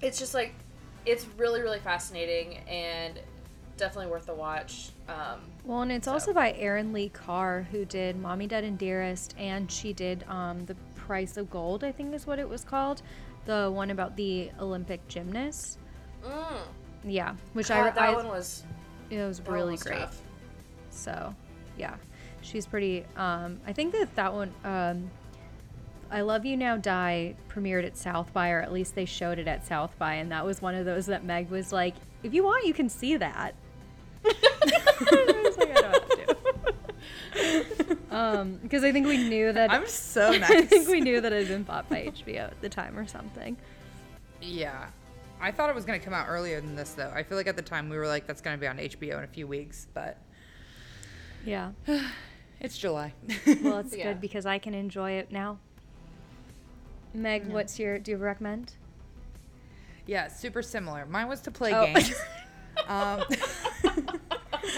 it's just like it's really really fascinating and definitely worth the watch um, Well, and it's So- also by Erin Lee Carr, who did Mommy, Dead, and Dearest, and she did um, The Price of Gold, I think is what it was called. The one about the Olympic gymnast. mm, Yeah, which God, I, that I one was it was really was great. tough. So, yeah, she's pretty. Um, I think that that one, um, I Love You Now Die, premiered at South by, or at least they showed it at South by, and that was one of those that Meg was like, "If you want, you can see that." um, because I think we knew that. I'm so nice. I think we knew that it had been bought by HBO at the time or something. Yeah. I thought it was going to come out earlier than this, though. I feel like at the time we were like, that's going to be on HBO in a few weeks, but Yeah. it's July. Well, it's Yeah. good because I can enjoy it now. Meg, what's your? Do you recommend? yeah, super similar. Mine was to play Oh. games. um,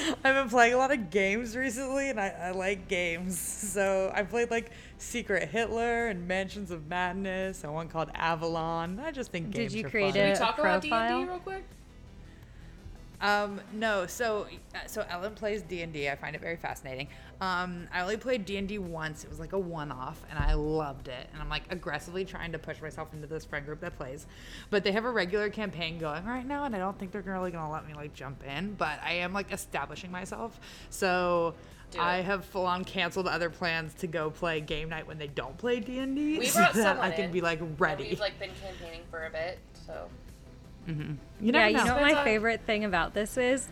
I've been playing a lot of games recently, and I, I like games. So I played like Secret Hitler and Mansions of Madness, and one called Avalon. I just think Did games you are create fun. Can we a talk about D&D profile? real quick? Um, no, so uh, so Ellen plays D and I find it very fascinating. Um, I only played D and D once. It was like a one-off, and I loved it. And I'm like aggressively trying to push myself into this friend group that plays. But they have a regular campaign going right now, and I don't think they're really gonna let me like jump in. But I am like establishing myself, so. I have full on canceled other plans to go play game night when they don't play D and D, We so that I can in, be like ready. We've like been campaigning for a bit, so You yeah, never you know what my favorite thing about this is?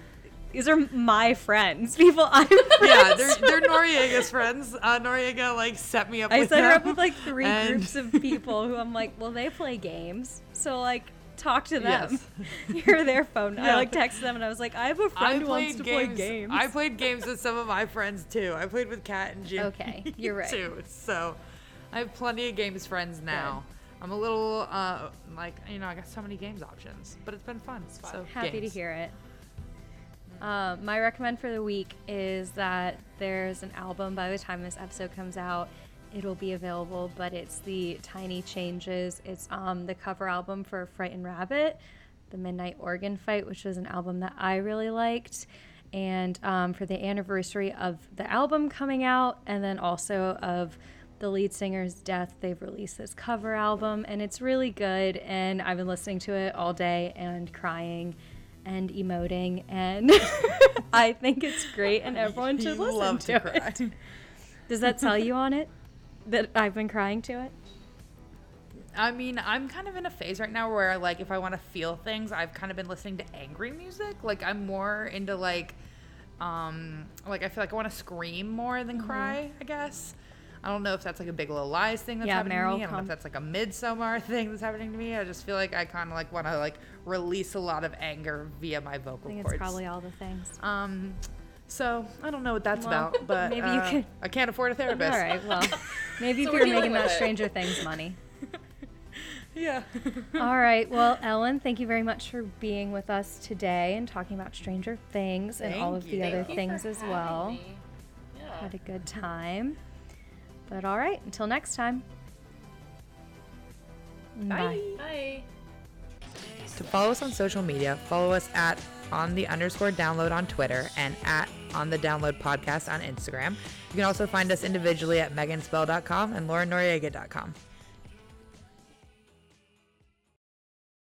These are my friends, people I'm yeah, they're, they're. Noriega's friends. Uh, Noriega like set me up. I with set her up with like three and- groups of people who I'm like, well, they play games, so like talk to them. Yes. You're their phone. I like texted them and I was like, I have a friend who wants to games. play games. I played games with some of my friends too. I played with Kat and Jim. Okay, you're right. Too. So I have plenty of games friends now. I'm a little uh, like you know I got so many games options, but it's been fun. It's fun. So Happy games. to hear it. Um, my recommend for the week is that there's an album by the time this episode comes out. It'll be available, but it's the Tiny Changes. It's um, the cover album for Frightened Rabbit, the Midnight Organ Fight, which was an album that I really liked. And um, for the anniversary of the album coming out, and then also of the lead singer's death, they've released this cover album, and it's really good. And I've been listening to it all day and crying and emoting, and I think it's great, and everyone should You listen love to, to it. cry. Does that tell you on it that I've been crying to it? I mean, I'm kind of in a phase right now where like if I want to feel things, I've kind of been listening to angry music. Like I'm more into like Um, like I feel like I want to scream more than Mm-hmm. cry. I guess. I don't know if that's like a Big Little Lies thing that's Yeah, happening Meryl to me. I don't know if that's like a Midsummer thing that's happening to me. I just feel like I kind of like want to like release a lot of anger via my vocal cords. I think cords. it's probably all the things. Um, so I don't know what that's Well, about, but maybe you uh, could- I can't afford a therapist. All right, well, maybe So if you're making that it. Stranger Things money. Yeah. All right. Well, Ellen, thank you very much for being with us today and talking about Stranger Things and all of you. the other Thank you things as well. me. Yeah. Had a good time. But all right, until next time. Bye. Bye. To follow us on social media, follow us at on the underscore download on Twitter and at on the download podcast on Instagram. You can also find us individually at meganspell.com and laurenoriega.com.